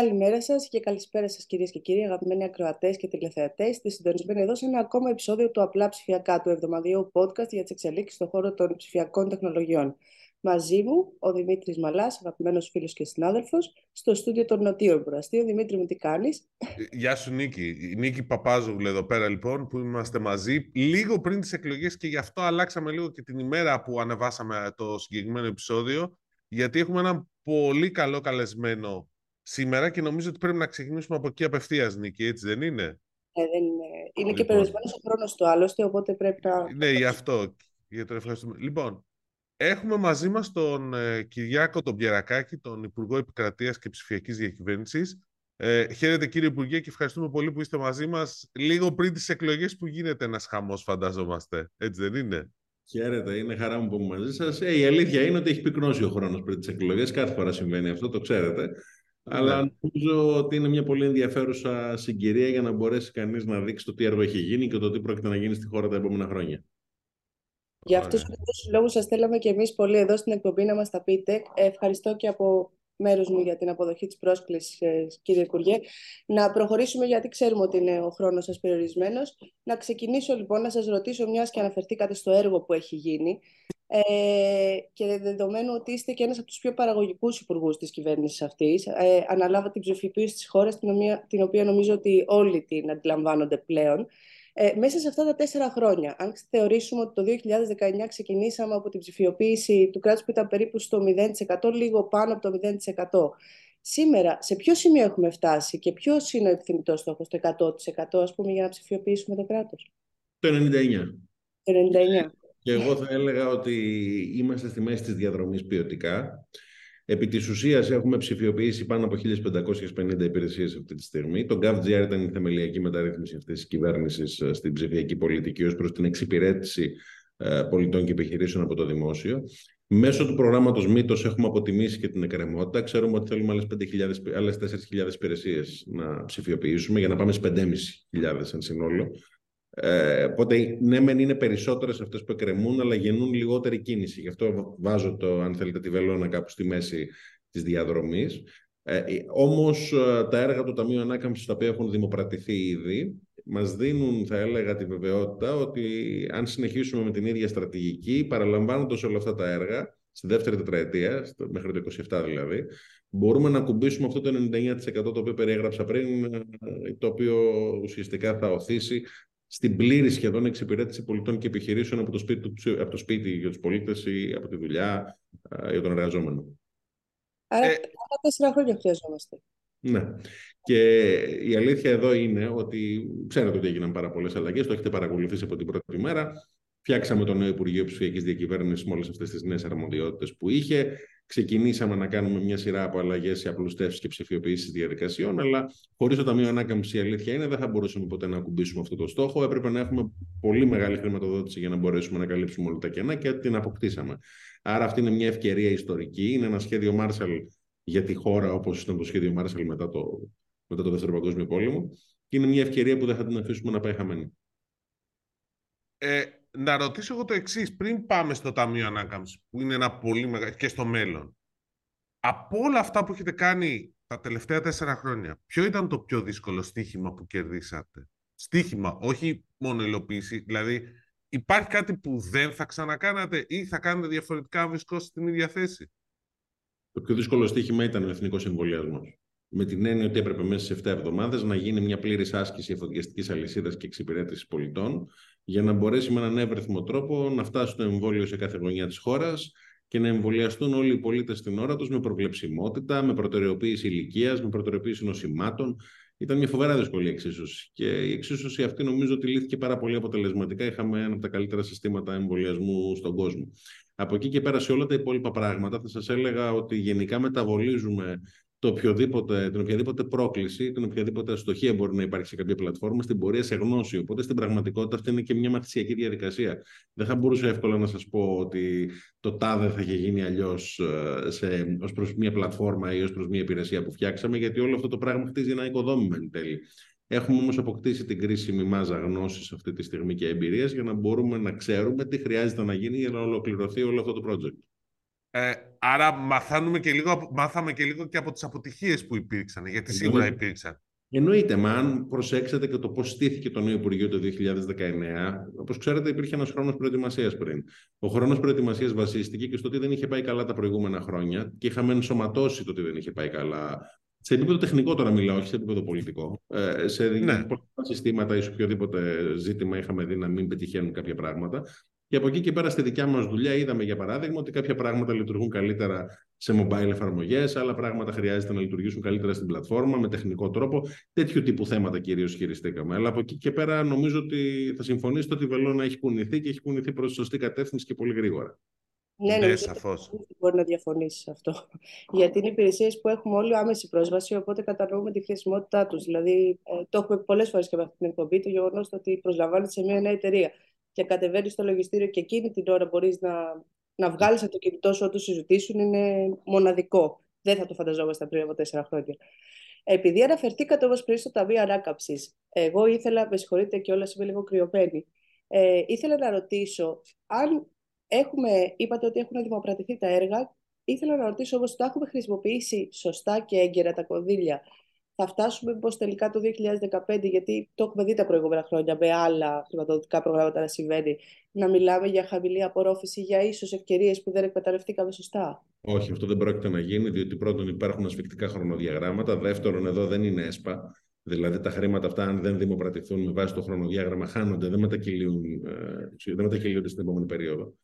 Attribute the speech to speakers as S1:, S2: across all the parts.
S1: Καλημέρα σας και καλησπέρα σας, κυρίες και κύριοι, αγαπημένοι ακροατές και τηλεθεατές. Στη συντονισμένη εδώ σε ένα ακόμα επεισόδιο του Απλά Ψηφιακά, του εβδομαδιαίου podcast για τις εξελίξεις στον χώρο των ψηφιακών τεχνολογιών. Μαζί μου, ο Δημήτρης Μαλάς, αγαπημένος φίλος και συνάδελφος, στο στούντιο των Νοτίων Προαστίων. Δημήτρη, μου τι κάνεις;
S2: Γεια σου, Νίκη. Η Νίκη Παπάζουγλου εδώ πέρα, λοιπόν, που είμαστε μαζί λίγο πριν τις εκλογές και γι' αυτό αλλάξαμε λίγο και την ημέρα που ανεβάσαμε το συγκεκριμένο επεισόδιο. Γιατί έχουμε ένα πολύ καλό καλεσμένο σήμερα και νομίζω ότι πρέπει να ξεκινήσουμε από εκεί απευθείας, Νίκη, έτσι δεν είναι;
S1: Ε, δεν είναι. Είναι και λοιπόν. περιορισμένος ο χρόνος του άλλωστε, οπότε πρέπει να.
S2: Ναι, γι' αυτό. Για το ευχαριστούμε. Λοιπόν, έχουμε μαζί μας τον ε, Κυριάκο τον Πιερακάκη, τον Υπουργό Επικρατείας και Ψηφιακής Διακυβέρνησης. Ε, χαίρετε κύριε Υπουργέ και ευχαριστούμε πολύ που είστε μαζί μας λίγο πριν τις εκλογές που γίνεται ένας χαμός, φανταζόμαστε. Έτσι δεν είναι;
S3: Χαίρετε, είναι χαρά μου που είμαι μαζί σας. Ε, η αλήθεια είναι ότι έχει πυκνώσει ο χρόνος πριν τις εκλογές. Κάθε φορά συμβαίνει αυτό, το ξέρετε. Αλλά ναι. νομίζω ότι είναι μια πολύ ενδιαφέρουσα συγκυρία για να μπορέσει κανείς να δείξει το τι έργο έχει γίνει και το τι πρόκειται να γίνει στη χώρα τα επόμενα χρόνια.
S1: Για αυτούς τους λόγους, σας θέλαμε και εμείς πολύ εδώ στην εκπομπή να μας τα πείτε. Ευχαριστώ και από μέρους μου για την αποδοχή της πρόσκλησης, ε, κύριε Υπουργέ. Να προχωρήσουμε γιατί ξέρουμε ότι είναι ο χρόνος σας περιορισμένος. Να ξεκινήσω λοιπόν να σας ρωτήσω, μιας και αναφερθήκατε στο έργο που έχει γίνει ε, και δεδομένου ότι είστε και ένας από τους πιο παραγωγικούς υπουργούς της κυβέρνησης αυτής, ε, αναλάβατε την ψηφιοποίηση της χώρας, την οποία, την οποία νομίζω ότι όλοι την αντιλαμβάνονται πλέον. Ε, μέσα σε αυτά τα τέσσερα χρόνια, αν θεωρήσουμε ότι το 2019 ξεκινήσαμε από την ψηφιοποίηση του κράτους που ήταν περίπου στο 0%, λίγο πάνω από το 0%. Σήμερα, σε ποιο σημείο έχουμε φτάσει και ποιος είναι ο επιθυμητός στόχος, το 100% ας πούμε, για να ψηφιοποιήσουμε το κράτος;
S3: Το 99.
S1: Το 99.
S3: Και εγώ θα έλεγα ότι είμαστε στη μέση της διαδρομής ποιοτικά. Επί της ουσίας έχουμε ψηφιοποιήσει πάνω από 1.550 υπηρεσίες αυτή τη στιγμή. Το GovGR ήταν η θεμελιακή μεταρρύθμιση αυτής της κυβέρνησης ε, στην ψηφιακή πολιτική ως προς την εξυπηρέτηση ε, πολιτών και επιχειρήσεων από το δημόσιο. Μέσω του προγράμματος Μήτω έχουμε αποτιμήσει και την εκκρεμότητα. Ξέρουμε ότι θέλουμε άλλες 4.000 υπηρεσίες να ψηφιοποιήσουμε για να πάμε στις 5.500 εν συνόλο. Ε, οπότε, ναι, μεν είναι περισσότερες αυτές που εκκρεμούν, αλλά γεννούν λιγότερη κίνηση. Γι' αυτό βάζω το, αν θέλετε, τη βελόνα κάπου στη μέση της διαδρομής. Ε, Όμως, ε, τα έργα του Ταμείου Ανάκαμψης, τα οποία έχουν δημοπρατηθεί ήδη, μας δίνουν, θα έλεγα, τη βεβαιότητα ότι αν συνεχίσουμε με την ίδια στρατηγική, παραλαμβάνοντας όλα αυτά τα έργα, στη δεύτερη τετραετία, μέχρι το 27 δηλαδή, μπορούμε να κουμπίσουμε αυτό το 99% το οποίο περιέγραψα πριν, ε, το οποίο ουσιαστικά θα οθήσει στην πλήρη σχεδόν εξυπηρέτηση πολιτών και επιχειρήσεων από το σπίτι, από το σπίτι για τους πολίτες ή από τη δουλειά για τον εργαζόμενο.
S1: Άρα, ε, τέσσερα χρόνια χρειαζόμαστε.
S3: Ναι. Και η αλήθεια εδώ είναι ότι ξέρετε ότι έγιναν πάρα πολλές αλλαγές. Το έχετε παρακολουθήσει από την πρώτη μέρα. Φτιάξαμε το νέο Υπουργείο Ψηφιακής Διακυβέρνησης με όλες αυτές τις νέες αρμοδιότητες που είχε. Ξεκινήσαμε να κάνουμε μια σειρά από αλλαγές σε απλουστεύσεις και ψηφιοποιήσει διαδικασιών, αλλά χωρίς το Ταμείο Ανάκαμψη, η αλήθεια είναι, δεν θα μπορούσαμε ποτέ να ακουμπήσουμε αυτό το στόχο. Έπρεπε να έχουμε πολύ μεγάλη χρηματοδότηση για να μπορέσουμε να καλύψουμε όλα τα κενά και την αποκτήσαμε. Άρα, αυτή είναι μια ευκαιρία ιστορική. Είναι ένα σχέδιο Marshall για τη χώρα, όπως ήταν το σχέδιο Marshall μετά το, μετά το Δεύτερο Παγκόσμιο Πόλεμο. Και είναι μια ευκαιρία που δεν θα την αφήσουμε να πάει χαμένη.
S2: Ε, να ρωτήσω εγώ το εξής, πριν πάμε στο Ταμείο Ανάκαμψης, που είναι ένα πολύ μεγάλο και στο μέλλον. Από όλα αυτά που έχετε κάνει τα τελευταία τέσσερα χρόνια, ποιο ήταν το πιο δύσκολο στίχημα που κερδίσατε; Στίχημα, όχι μόνο υλοποίηση. Δηλαδή, υπάρχει κάτι που δεν θα ξανακάνατε ή θα κάνετε διαφορετικά αν βρισκόσαστε στην ίδια θέση;
S3: Το πιο δύσκολο στίχημα ήταν ο εθνικός εμβολιασμός. Με την έννοια ότι έπρεπε μέσα σε 7 εβδομάδες να γίνει μια πλήρης άσκηση εφοδιαστικής αλυσίδας και εξυπηρέτησης πολιτών για να μπορέσει με έναν εύρυθμο τρόπο να φτάσει το εμβόλιο σε κάθε γωνιά της χώρας και να εμβολιαστούν όλοι οι πολίτες στην ώρα τους με προβλεψιμότητα, με προτεραιοποίηση ηλικίας, με προτεραιοποίηση νοσημάτων. Ήταν μια φοβερά δύσκολη εξίσωση. Και η εξίσωση αυτή νομίζω ότι λύθηκε πάρα πολύ αποτελεσματικά. Είχαμε ένα από τα καλύτερα συστήματα εμβολιασμού στον κόσμο. Από εκεί και πέρα σε όλα τα υπόλοιπα πράγματα θα σας έλεγα ότι γενικά μεταβολίζουμε το οποιοδήποτε, την οποιαδήποτε πρόκληση, την οποιαδήποτε αστοχία μπορεί να υπάρχει σε κάποια πλατφόρμα στην πορεία σε γνώση. Οπότε στην πραγματικότητα αυτή είναι και μια μαθησιακή διαδικασία. Δεν θα μπορούσα εύκολα να σας πω ότι το τάδε θα είχε γίνει αλλιώς ε, ως προς μια πλατφόρμα ή ως προς μια υπηρεσία που φτιάξαμε, γιατί όλο αυτό το πράγμα χτίζει ένα οικοδόμημα εν τέλει. Έχουμε όμως αποκτήσει την κρίσιμη μάζα γνώσης αυτή τη στιγμή και εμπειρίας για να μπορούμε να ξέρουμε τι χρειάζεται να γίνει για να ολοκληρωθεί όλο αυτό το project.
S2: Ε, άρα μαθαίνουμε και λίγο, μάθαμε και λίγο και από τις αποτυχίες που υπήρξαν, γιατί σίγουρα υπήρξαν.
S3: Εννοείται, μα αν προσέξετε και το πώς στήθηκε το νέο Υπουργείο το 2019, όπως ξέρετε, υπήρχε ένας χρόνος προετοιμασίας πριν. Ο χρόνος προετοιμασίας βασίστηκε και στο ότι δεν είχε πάει καλά τα προηγούμενα χρόνια και είχαμε ενσωματώσει το ότι δεν είχε πάει καλά. Σε επίπεδο τεχνικό τώρα μιλάω, όχι σε επίπεδο πολιτικό. Ε, σε ναι. συστήματα ή σε οποιοδήποτε ζήτημα είχαμε δει να μην πετυχαίνουν κάποια πράγματα. Και από εκεί και πέρα στη δικιά μας δουλειά είδαμε, για παράδειγμα, ότι κάποια πράγματα λειτουργούν καλύτερα σε mobile εφαρμογές, άλλα πράγματα χρειάζεται να λειτουργήσουν καλύτερα στην πλατφόρμα με τεχνικό τρόπο. Τέτοιου τύπου θέματα κυρίως χειριστήκαμε. Αλλά από εκεί και πέρα νομίζω ότι θα συμφωνήσετε ότι η Βελόνα έχει κουνηθεί και έχει κουνηθεί προς τη σωστή κατεύθυνση και πολύ γρήγορα.
S1: Ναι, ναι, σαφώς. Μπορεί να διαφωνήσεις σε αυτό. Γιατί είναι υπηρεσίες που έχουμε όλοι άμεση πρόσβαση, οπότε κατανοούμε τη χρησιμότητά τους. Δηλαδή, ε, το έχουμε πολλές φορές και με αυτή την εκπομπή, το γεγονός ότι προσλαμβάνεται σε μια νέα εταιρεία και κατεβαίνεις στο λογιστήριο και εκείνη την ώρα μπορείς να, να βγάλεις από το κινητό σου ό,τι συζητήσουν είναι μοναδικό. Δεν θα το φανταζόμασταν πριν από τέσσερα χρόνια. Επειδή αναφερθήκατε όμως πριν στο Ταμείο Ανάκαμψης, εγώ ήθελα, με συγχωρείτε και όλα είμαι λίγο κρυωμένη, ε, ήθελα να ρωτήσω αν έχουμε, είπατε ότι έχουν δημοπρατηθεί τα έργα, ήθελα να ρωτήσω όμως, το έχουμε χρησιμοποιήσει σωστά και έγκαιρα τα κονδύλια θα φτάσουμε πώ τελικά το 2015, γιατί το έχουμε δει τα προηγούμενα χρόνια με άλλα χρηματοδοτικά προγράμματα να συμβαίνει, να μιλάμε για χαμηλή απορρόφηση, για ίσως ευκαιρίες που δεν εκμεταλλευτήκαμε σωστά.
S3: Όχι, αυτό δεν πρόκειται να γίνει, διότι πρώτον υπάρχουν ασφικτικά χρονοδιαγράμματα. Δεύτερον, εδώ δεν είναι ΕΣΠΑ. Δηλαδή τα χρήματα αυτά, αν δεν δημοπρατηθούν με βάση το χρονοδιάγραμμα, χάνονται, δεν ε, μετακυλίονται στην επόμενη περίοδο.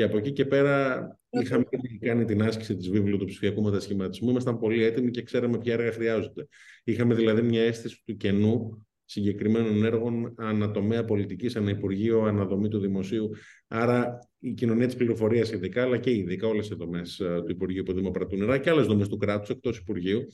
S3: Και από εκεί και πέρα είχαμε κάνει την άσκηση της βίβλου του ψηφιακού μετασχηματισμού. Ήμασταν πολύ έτοιμοι και ξέραμε ποια έργα χρειάζονται. Είχαμε δηλαδή μια αίσθηση του κενού συγκεκριμένων έργων ανατομέα πολιτικής, αναυπουργείο, αναδομή του δημοσίου. Άρα η κοινωνία της πληροφορίας, ειδικά, αλλά και ειδικά όλες οι δομές ε, του Υπουργείου που δημοπρατούν νερά και άλλες δομές του κράτους εκτός Υπουργείου.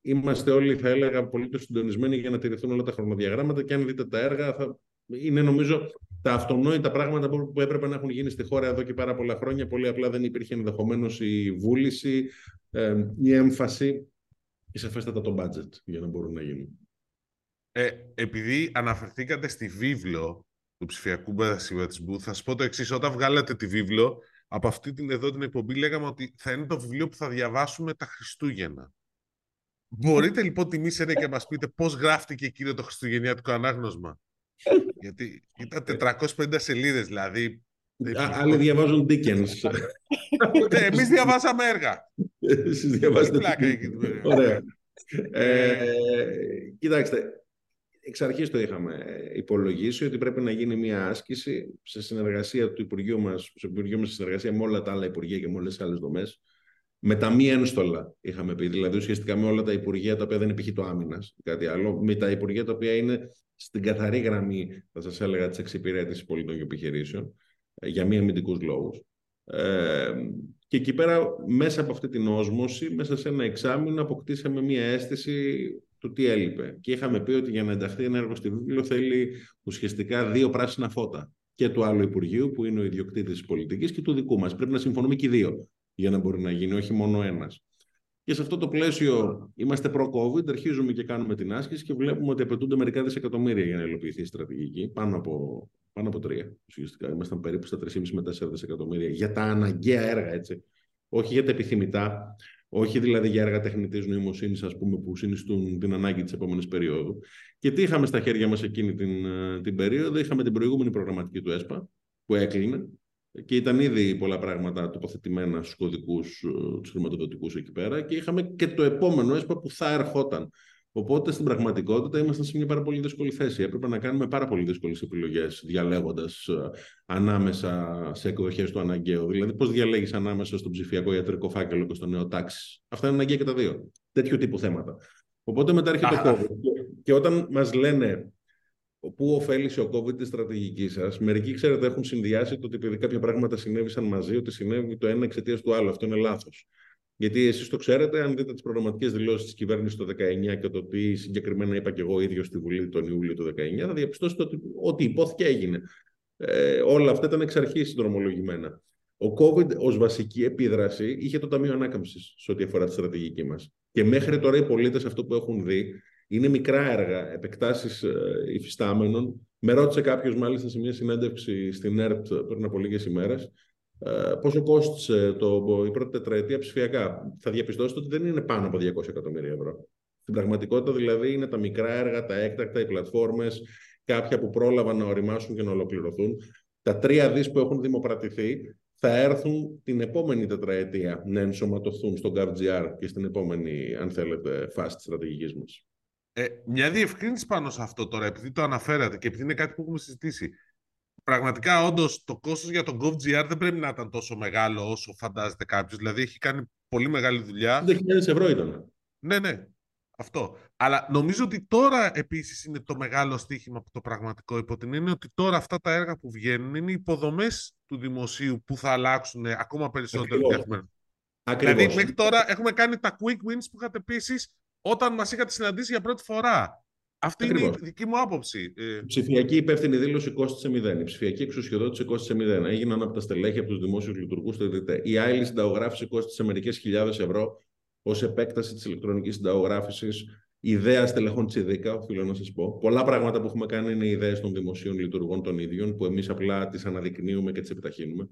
S3: Είμαστε όλοι, θα έλεγα, πολύ συντονισμένοι για να τηρηθούν όλα τα χρονοδιαγράμματα και αν δείτε τα έργα, θα είναι νομίζω τα αυτονόητα πράγματα που έπρεπε να έχουν γίνει στη χώρα εδώ και πάρα πολλά χρόνια. Πολύ απλά δεν υπήρχε ενδεχομένως η βούληση, ε, η έμφαση και σαφέστατα το budget για να μπορούν να γίνουν.
S2: Ε, επειδή αναφερθήκατε στη βίβλο του ψηφιακού μετασχηματισμού, θα σας πω το εξής. Όταν βγάλατε τη βίβλο, από αυτή την εδώ την εκπομπή λέγαμε ότι θα είναι το βιβλίο που θα διαβάσουμε τα Χριστούγεννα. Μπορείτε λοιπόν τη μίσερε και να μας πείτε πώς γράφτηκε εκείνο το χριστουγεννιάτικο ανάγνωσμα; Γιατί ήταν 450 σελίδες, δηλαδή.
S3: Άλλοι διαβάζουν Dickens.
S2: ναι, εμείς διαβάσαμε έργα.
S3: Εσείς διαβάζετε. Ωραία. Ε, κοιτάξτε, εξ αρχής το είχαμε υπολογίσει ότι πρέπει να γίνει μια άσκηση σε συνεργασία του Υπουργείου μας, στο Υπουργείο μας σε συνεργασία με όλα τα άλλα Υπουργεία και με όλες τις άλλες δομές, με τα μη ένστολα, είχαμε πει. Δηλαδή, ουσιαστικά με όλα τα Υπουργεία τα οποία δεν υπήρχε το άμυνας, κάτι άλλο, με τα Υπουργεία τα οποία είναι στην καθαρή γραμμή, θα σας έλεγα, της εξυπηρέτησης πολιτών και επιχειρήσεων, ε, για μη αμυντικούς λόγους. Ε, και εκεί πέρα, μέσα από αυτή την όσμωση, μέσα σε ένα εξάμεινο, αποκτήσαμε μία αίσθηση του τι έλειπε. Και είχαμε πει ότι για να ενταχθεί ένα έργο στη βίβλιο θέλει ουσιαστικά δύο πράσινα φώτα. Και του άλλου Υπουργείου, που είναι ο ιδιοκτήτης της πολιτικής, και του δικού μας. Πρέπει να συμφωνούμε και οι δύο για να μπορεί να γίνει, όχι μόνο ένας. Και σε αυτό το πλαίσιο είμαστε προ-COVID, αρχίζουμε και κάνουμε την άσκηση και βλέπουμε ότι απαιτούνται μερικά δισεκατομμύρια για να υλοποιηθεί η στρατηγική. Πάνω από, πάνω από τρία ουσιαστικά. Ήμασταν περίπου στα 3,5 με 4 δισεκατομμύρια για τα αναγκαία έργα, έτσι. Όχι για τα επιθυμητά, όχι δηλαδή για έργα τεχνητής νοημοσύνης, ας πούμε, που συνιστούν την ανάγκη της επόμενης περίοδου. Και τι είχαμε στα χέρια μας εκείνη την, ε, την περίοδο, είχαμε την προηγούμενη προγραμματική του ΕΣΠΑ, που έκλεινε, και ήταν ήδη πολλά πράγματα τοποθετημένα στους κωδικούς ε, τους χρηματοδοτικούς εκεί πέρα και είχαμε και το επόμενο ΕΣΠΑ που θα ερχόταν. Οπότε στην πραγματικότητα ήμασταν σε μια πάρα πολύ δύσκολη θέση. Έπρεπε να κάνουμε πάρα πολύ δύσκολες επιλογές, διαλέγοντας ε, ανάμεσα σε εκδοχές του αναγκαίου. Δηλαδή, πώς διαλέγεις ανάμεσα στον ψηφιακό ιατρικό φάκελο και στο νέο τάξη. Αυτά είναι αναγκαία και τα δύο. Τέτοιου τύπου θέματα. Οπότε μετά έρχεται το COVID. Και όταν μας λένε πού ωφέλησε ο COVID τη στρατηγική σας; Μερικοί, ξέρετε, έχουν συνδυάσει το ότι επειδή κάποια πράγματα συνέβησαν μαζί, ότι συνέβη το ένα εξαιτίας του άλλου. Αυτό είναι λάθος. Γιατί εσείς το ξέρετε, αν δείτε τις προγραμματικές δηλώσεις της κυβέρνησης το 19 και το τι συγκεκριμένα είπα και εγώ ίδιος στη Βουλή τον Ιούλιο του 19, θα διαπιστώσετε ότι ό,τι υπόθηκε έγινε. Ε, όλα αυτά ήταν εξ αρχής συνδρομολογημένα. Ο COVID ως βασική επίδραση είχε το Ταμείο Ανάκαμψης σε ό,τι αφορά τη στρατηγική μας. Και μέχρι τώρα οι πολίτες αυτό που έχουν δει είναι μικρά έργα, επεκτάσεις ε, υφιστάμενων. Με ρώτησε κάποιος, μάλιστα, σε μια συνέντευξη στην ΕΡΤ πριν από λίγες ημέρες, Ε, πόσο κόστησε το, η πρώτη τετραετία ψηφιακά. Θα διαπιστώσετε ότι δεν είναι πάνω από 200 εκατομμύρια ευρώ. Στην πραγματικότητα δηλαδή είναι τα μικρά έργα, τα έκτακτα, οι πλατφόρμες, κάποια που πρόλαβαν να οριμάσουν και να ολοκληρωθούν. Τα τρία δις που έχουν δημοπρατηθεί θα έρθουν την επόμενη τετραετία να ενσωματωθούν στο GovGR και στην επόμενη, αν θέλετε, φάση της στρατηγικής μας.
S2: Ε, μια διευκρίνηση πάνω σε αυτό τώρα, επειδή το αναφέρατε και επειδή είναι κάτι που έχουμε συζητήσει. Πραγματικά, όντως, το κόστος για τον GovGR δεν πρέπει να ήταν τόσο μεγάλο όσο φαντάζεται κάποιος. Δηλαδή, έχει κάνει πολύ μεγάλη δουλειά.
S3: 5.000 ευρώ ήταν.
S2: Ναι, ναι. Αυτό. Αλλά νομίζω ότι τώρα επίσης είναι το μεγάλο στίχημα που το πραγματικό υπό την είναι ότι τώρα αυτά τα έργα που βγαίνουν είναι υποδομές του δημοσίου που θα αλλάξουν ακόμα περισσότερο. Δηλαδή, μέχρι τώρα έχουμε κάνει τα quick wins που είχατε πει εσείς όταν μας είχατε συναντήσει για πρώτη φορά. Αυτή Ακριβώς. είναι η δική μου άποψη.
S3: Ε, η ψηφιακή υπεύθυνη δήλωση κόστησε μηδέν. Η ψηφιακή εξουσιοδότηση κόστησε μηδέν. Έγιναν από τα στελέχη, από τους δημόσιους λειτουργούς στο ΕΔΤ. Η άλλη συνταγογράφηση κόστησε μερικές χιλιάδες ευρώ ως επέκταση της ηλεκτρονικής συνταγογράφησης. Ιδέα στελεχών τη ΕΔΙΚΑ, οφείλω να σας πω. Πολλά πράγματα που έχουμε κάνει είναι ιδέες των δημοσίων λειτουργών των ίδιων, που εμείς απλά τις αναδεικνύουμε και τις επιταχύνουμε.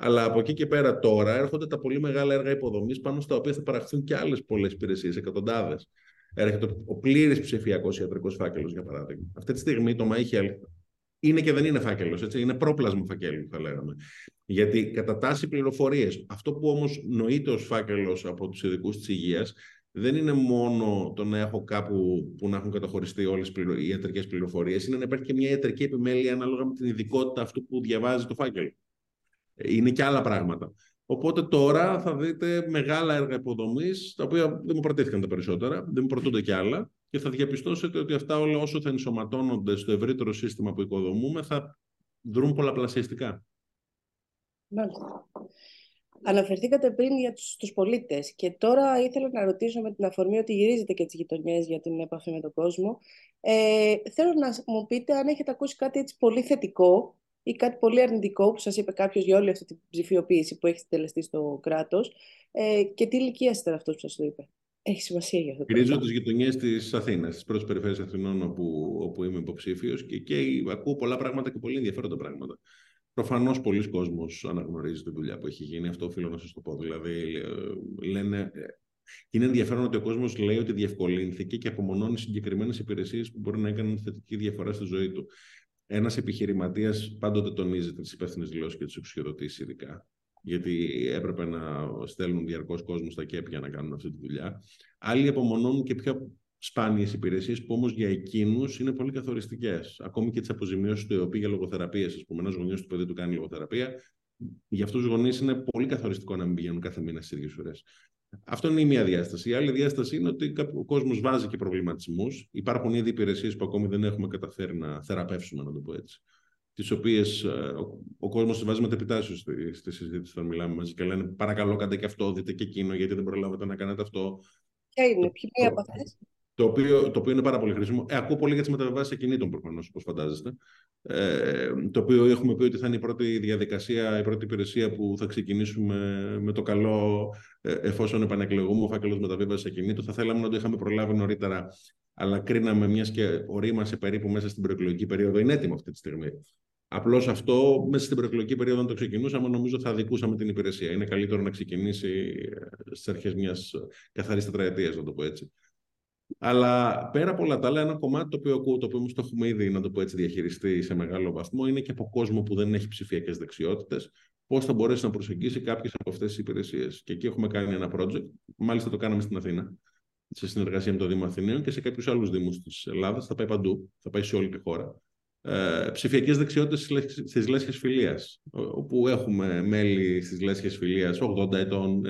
S3: Αλλά από εκεί και πέρα τώρα έρχονται τα πολύ μεγάλα έργα υποδομής πάνω στα οποία θα παραχθούν και άλλες πολλές υπηρεσίες, εκατοντάδες. Έρχεται ο πλήρης ψηφιακός ιατρικός φάκελος, για παράδειγμα. Αυτή τη στιγμή το MyHealth είναι και δεν είναι φάκελος, είναι πρόπλασμα φακέλου, θα λέγαμε. Γιατί κατατάσσει πληροφορίες. Αυτό που όμως νοείται ως φάκελος από τους ειδικούς της υγείας δεν είναι μόνο το να έχω κάπου που να έχουν καταχωριστεί όλες οι ιατρικές πληροφορίες, είναι να υπάρχει και μια ιατρική επιμέλεια ανάλογα με την ειδικότητα αυτού που διαβάζει το φάκελο. Είναι και άλλα πράγματα. Οπότε τώρα θα δείτε μεγάλα έργα υποδομής, τα οποία δεν μου προτίθηκαν τα περισσότερα, δεν μου προτούνται κι άλλα, και θα διαπιστώσετε ότι αυτά όλα όσο θα ενσωματώνονται στο ευρύτερο σύστημα που οικοδομούμε θα δρουν πολλαπλασιαστικά.
S1: Μάλιστα. Αναφερθήκατε πριν για τους, τους πολίτες και τώρα ήθελα να ρωτήσω με την αφορμή ότι γυρίζετε και τις γειτονιές για την επαφή με τον κόσμο. Ε, θέλω να μου πείτε αν έχετε ακούσει κάτι έτσι πολύ θετικό ή κάτι πολύ αρνητικό που σας είπε κάποιος για όλη αυτή την ψηφιοποίηση που έχει τελεστεί στο κράτος ε, και τι ηλικία ήταν αυτός που σας το είπε; Έχει σημασία για αυτό.
S3: Γυρίζω τις γειτονιές της Αθήνας, τις πρώτες περιφέρειες Αθηνών, όπου, όπου είμαι υποψήφιος και, και ακούω πολλά πράγματα και πολύ ενδιαφέροντα πράγματα. Προφανώς πολλοί κόσμοι αναγνωρίζει τη δουλειά που έχει γίνει. Αυτό οφείλω να σας το πω. Δηλαδή, ε, λένε. Ε, είναι ενδιαφέρον ότι ο κόσμος λέει ότι διευκολύνθηκε και απομονώνει συγκεκριμένες υπηρεσίες που μπορεί να έκαναν θετική διαφορά στη ζωή του. Ένας επιχειρηματίας πάντοτε τονίζει τις υπεύθυνες δηλώσεις και τις εξουσιοδοτήσεις, ειδικά. Γιατί έπρεπε να στέλνουν διαρκώς κόσμο στα ΚΕΠ για να κάνουν αυτή τη δουλειά. Άλλοι απομονώνουν και πιο σπάνιες υπηρεσίες που όμως για εκείνους είναι πολύ καθοριστικές. Ακόμη και τις αποζημιώσεις του ΕΟΠΗ για λογοθεραπεία. Α πούμε, ένας γονιός του παιδί του κάνει λογοθεραπεία. Για αυτούς τους γονείς είναι πολύ καθοριστικό να μην πηγαίνουν κάθε μήνα στις ίδιες ώρε. Αυτό είναι η μία διάσταση. Η άλλη διάσταση είναι ότι ο κόσμος βάζει και προβληματισμούς. Υπάρχουν ήδη υπηρεσίες που ακόμη δεν έχουμε καταφέρει να θεραπεύσουμε, να το πω έτσι. Τις οποίες ε, ο, ο κόσμος τις βάζει μετεπιτάσσεω στη, στη συζήτηση όταν μιλάμε μαζί και λένε Παρακαλώ, κάντε και αυτό, δείτε και εκείνο, γιατί δεν προλάβετε να κάνετε αυτό.
S1: Ποια είναι, ποια από αυτές;
S3: Το οποίο, το οποίο είναι πάρα πολύ χρήσιμο. Ε, ακούω πολύ για τις μεταβιβάσεις ακινήτων προφανώς, όπως φαντάζεστε. Ε, το οποίο έχουμε πει ότι θα είναι η πρώτη διαδικασία, η πρώτη υπηρεσία που θα ξεκινήσουμε με το καλό, ε, εφόσον επανεκλεγούμε ο φάκελος μεταβίβασης ακινήτων. Θα θέλαμε να το είχαμε προλάβει νωρίτερα, αλλά κρίναμε μιας και ορίμασε περίπου μέσα στην προεκλογική περίοδο. Είναι έτοιμο αυτή τη στιγμή. Απλώς αυτό μέσα στην προεκλογική περίοδο, αν το ξεκινούσαμε, νομίζω θα δικούσαμε την υπηρεσία. Είναι καλύτερο να ξεκινήσει ε, στις αρχές μιας καθαρής τετραετίας, να το πω έτσι. Αλλά πέρα από όλα τα άλλα, ένα κομμάτι το οποίο ακούω, το οποίο όμως το έχουμε ήδη, να το πω έτσι, διαχειριστεί σε μεγάλο βαθμό, είναι και από κόσμο που δεν έχει ψηφιακές δεξιότητες, πώς θα μπορέσει να προσεγγίσει κάποιες από αυτές τις υπηρεσίες. Και εκεί έχουμε κάνει ένα project, μάλιστα το κάναμε στην Αθήνα, σε συνεργασία με το Δήμο Αθηναίων και σε κάποιους άλλους Δήμους της Ελλάδας. Θα πάει παντού, θα πάει σε όλη τη χώρα. Ε, ψηφιακές δεξιότητες στις λέσχες φιλίας, όπου έχουμε μέλη στις λέσχες φιλίας 80 ετών,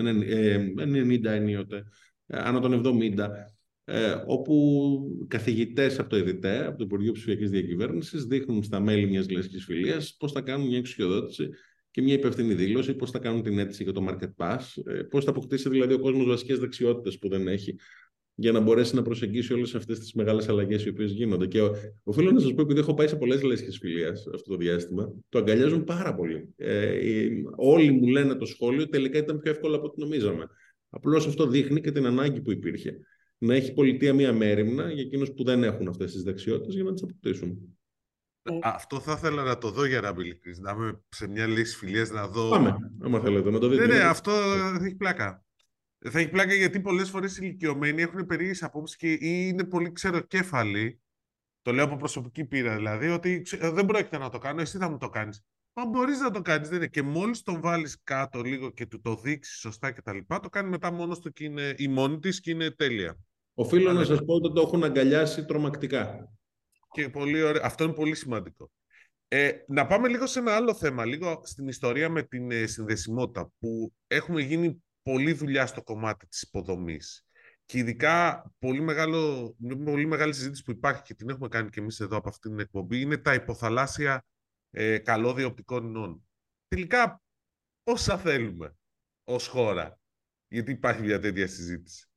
S3: 90 ενίοτε, άνω των 70 ε, όπου καθηγητές από το ΕΔΙΤΕ, από το Υπουργείο Ψηφιακής Διακυβέρνησης, δείχνουν στα μέλη μιας λέσχη φιλίας πώς θα κάνουν μια εξουσιοδότηση και μια υπευθυνή δήλωση, πώς θα κάνουν την αίτηση για το Market Pass, ε, πώς θα αποκτήσει δηλαδή ο κόσμος βασικές δεξιότητες που δεν έχει για να μπορέσει να προσεγγίσει όλες αυτές τις μεγάλες αλλαγές οι οποίες γίνονται. Και οφείλω να σας πω, επειδή έχω πάει σε πολλές λέσχε φιλίας αυτό το διάστημα, το αγκαλιάζουν πάρα πολύ. Ε, όλοι μου λένε το σχόλιο, τελικά ήταν πιο εύκολο από ό,τι νομίζαμε. Απλώς αυτό δείχνει και την ανάγκη που υπήρχε να έχει πολιτεία μία μέρημνα για εκείνους που δεν έχουν αυτές τις δεξιότητες για να τις αποκτήσουν.
S2: Ναι. Αυτό θα ήθελα να το δω για να είμαι Να είμαι σε μια λύση φιλίας να δω.
S3: Πάμε, άμα θέλετε να το δείτε.
S2: Ναι, ναι, αυτό θα έχει πλάκα. Θα έχει πλάκα γιατί πολλές φορές οι ηλικιωμένοι έχουν περίεργες απόψεις και ή είναι πολύ ξεροκέφαλοι. Το λέω από προσωπική πείρα δηλαδή, ότι δεν πρόκειται να το κάνω, εσύ θα μου το κάνεις. Μα μπορείς να το κάνεις, δεν είναι. Και μόλις τον βάλεις κάτω λίγο και του το δείξεις σωστά κτλ., το κάνει μετά μόνος του και είναι η μόνη της και είναι τέλεια.
S3: Οφείλω να σας πω ότι το έχουν αγκαλιάσει τρομακτικά.
S2: Και πολύ ωραία. Αυτό είναι πολύ σημαντικό. Ε, να πάμε λίγο σε ένα άλλο θέμα, λίγο στην ιστορία με την ε, συνδεσιμότητα, που έχουμε γίνει πολλή δουλειά στο κομμάτι της υποδομής. Και ειδικά πολύ, μεγάλο, πολύ μεγάλη συζήτηση που υπάρχει και την έχουμε κάνει και εμείς εδώ από αυτή την εκπομπή είναι τα υποθαλάσσια ε, καλώδια οπτικών ινών. Τελικά πόσα θέλουμε ως χώρα, γιατί υπάρχει μια τέτοια συζήτηση.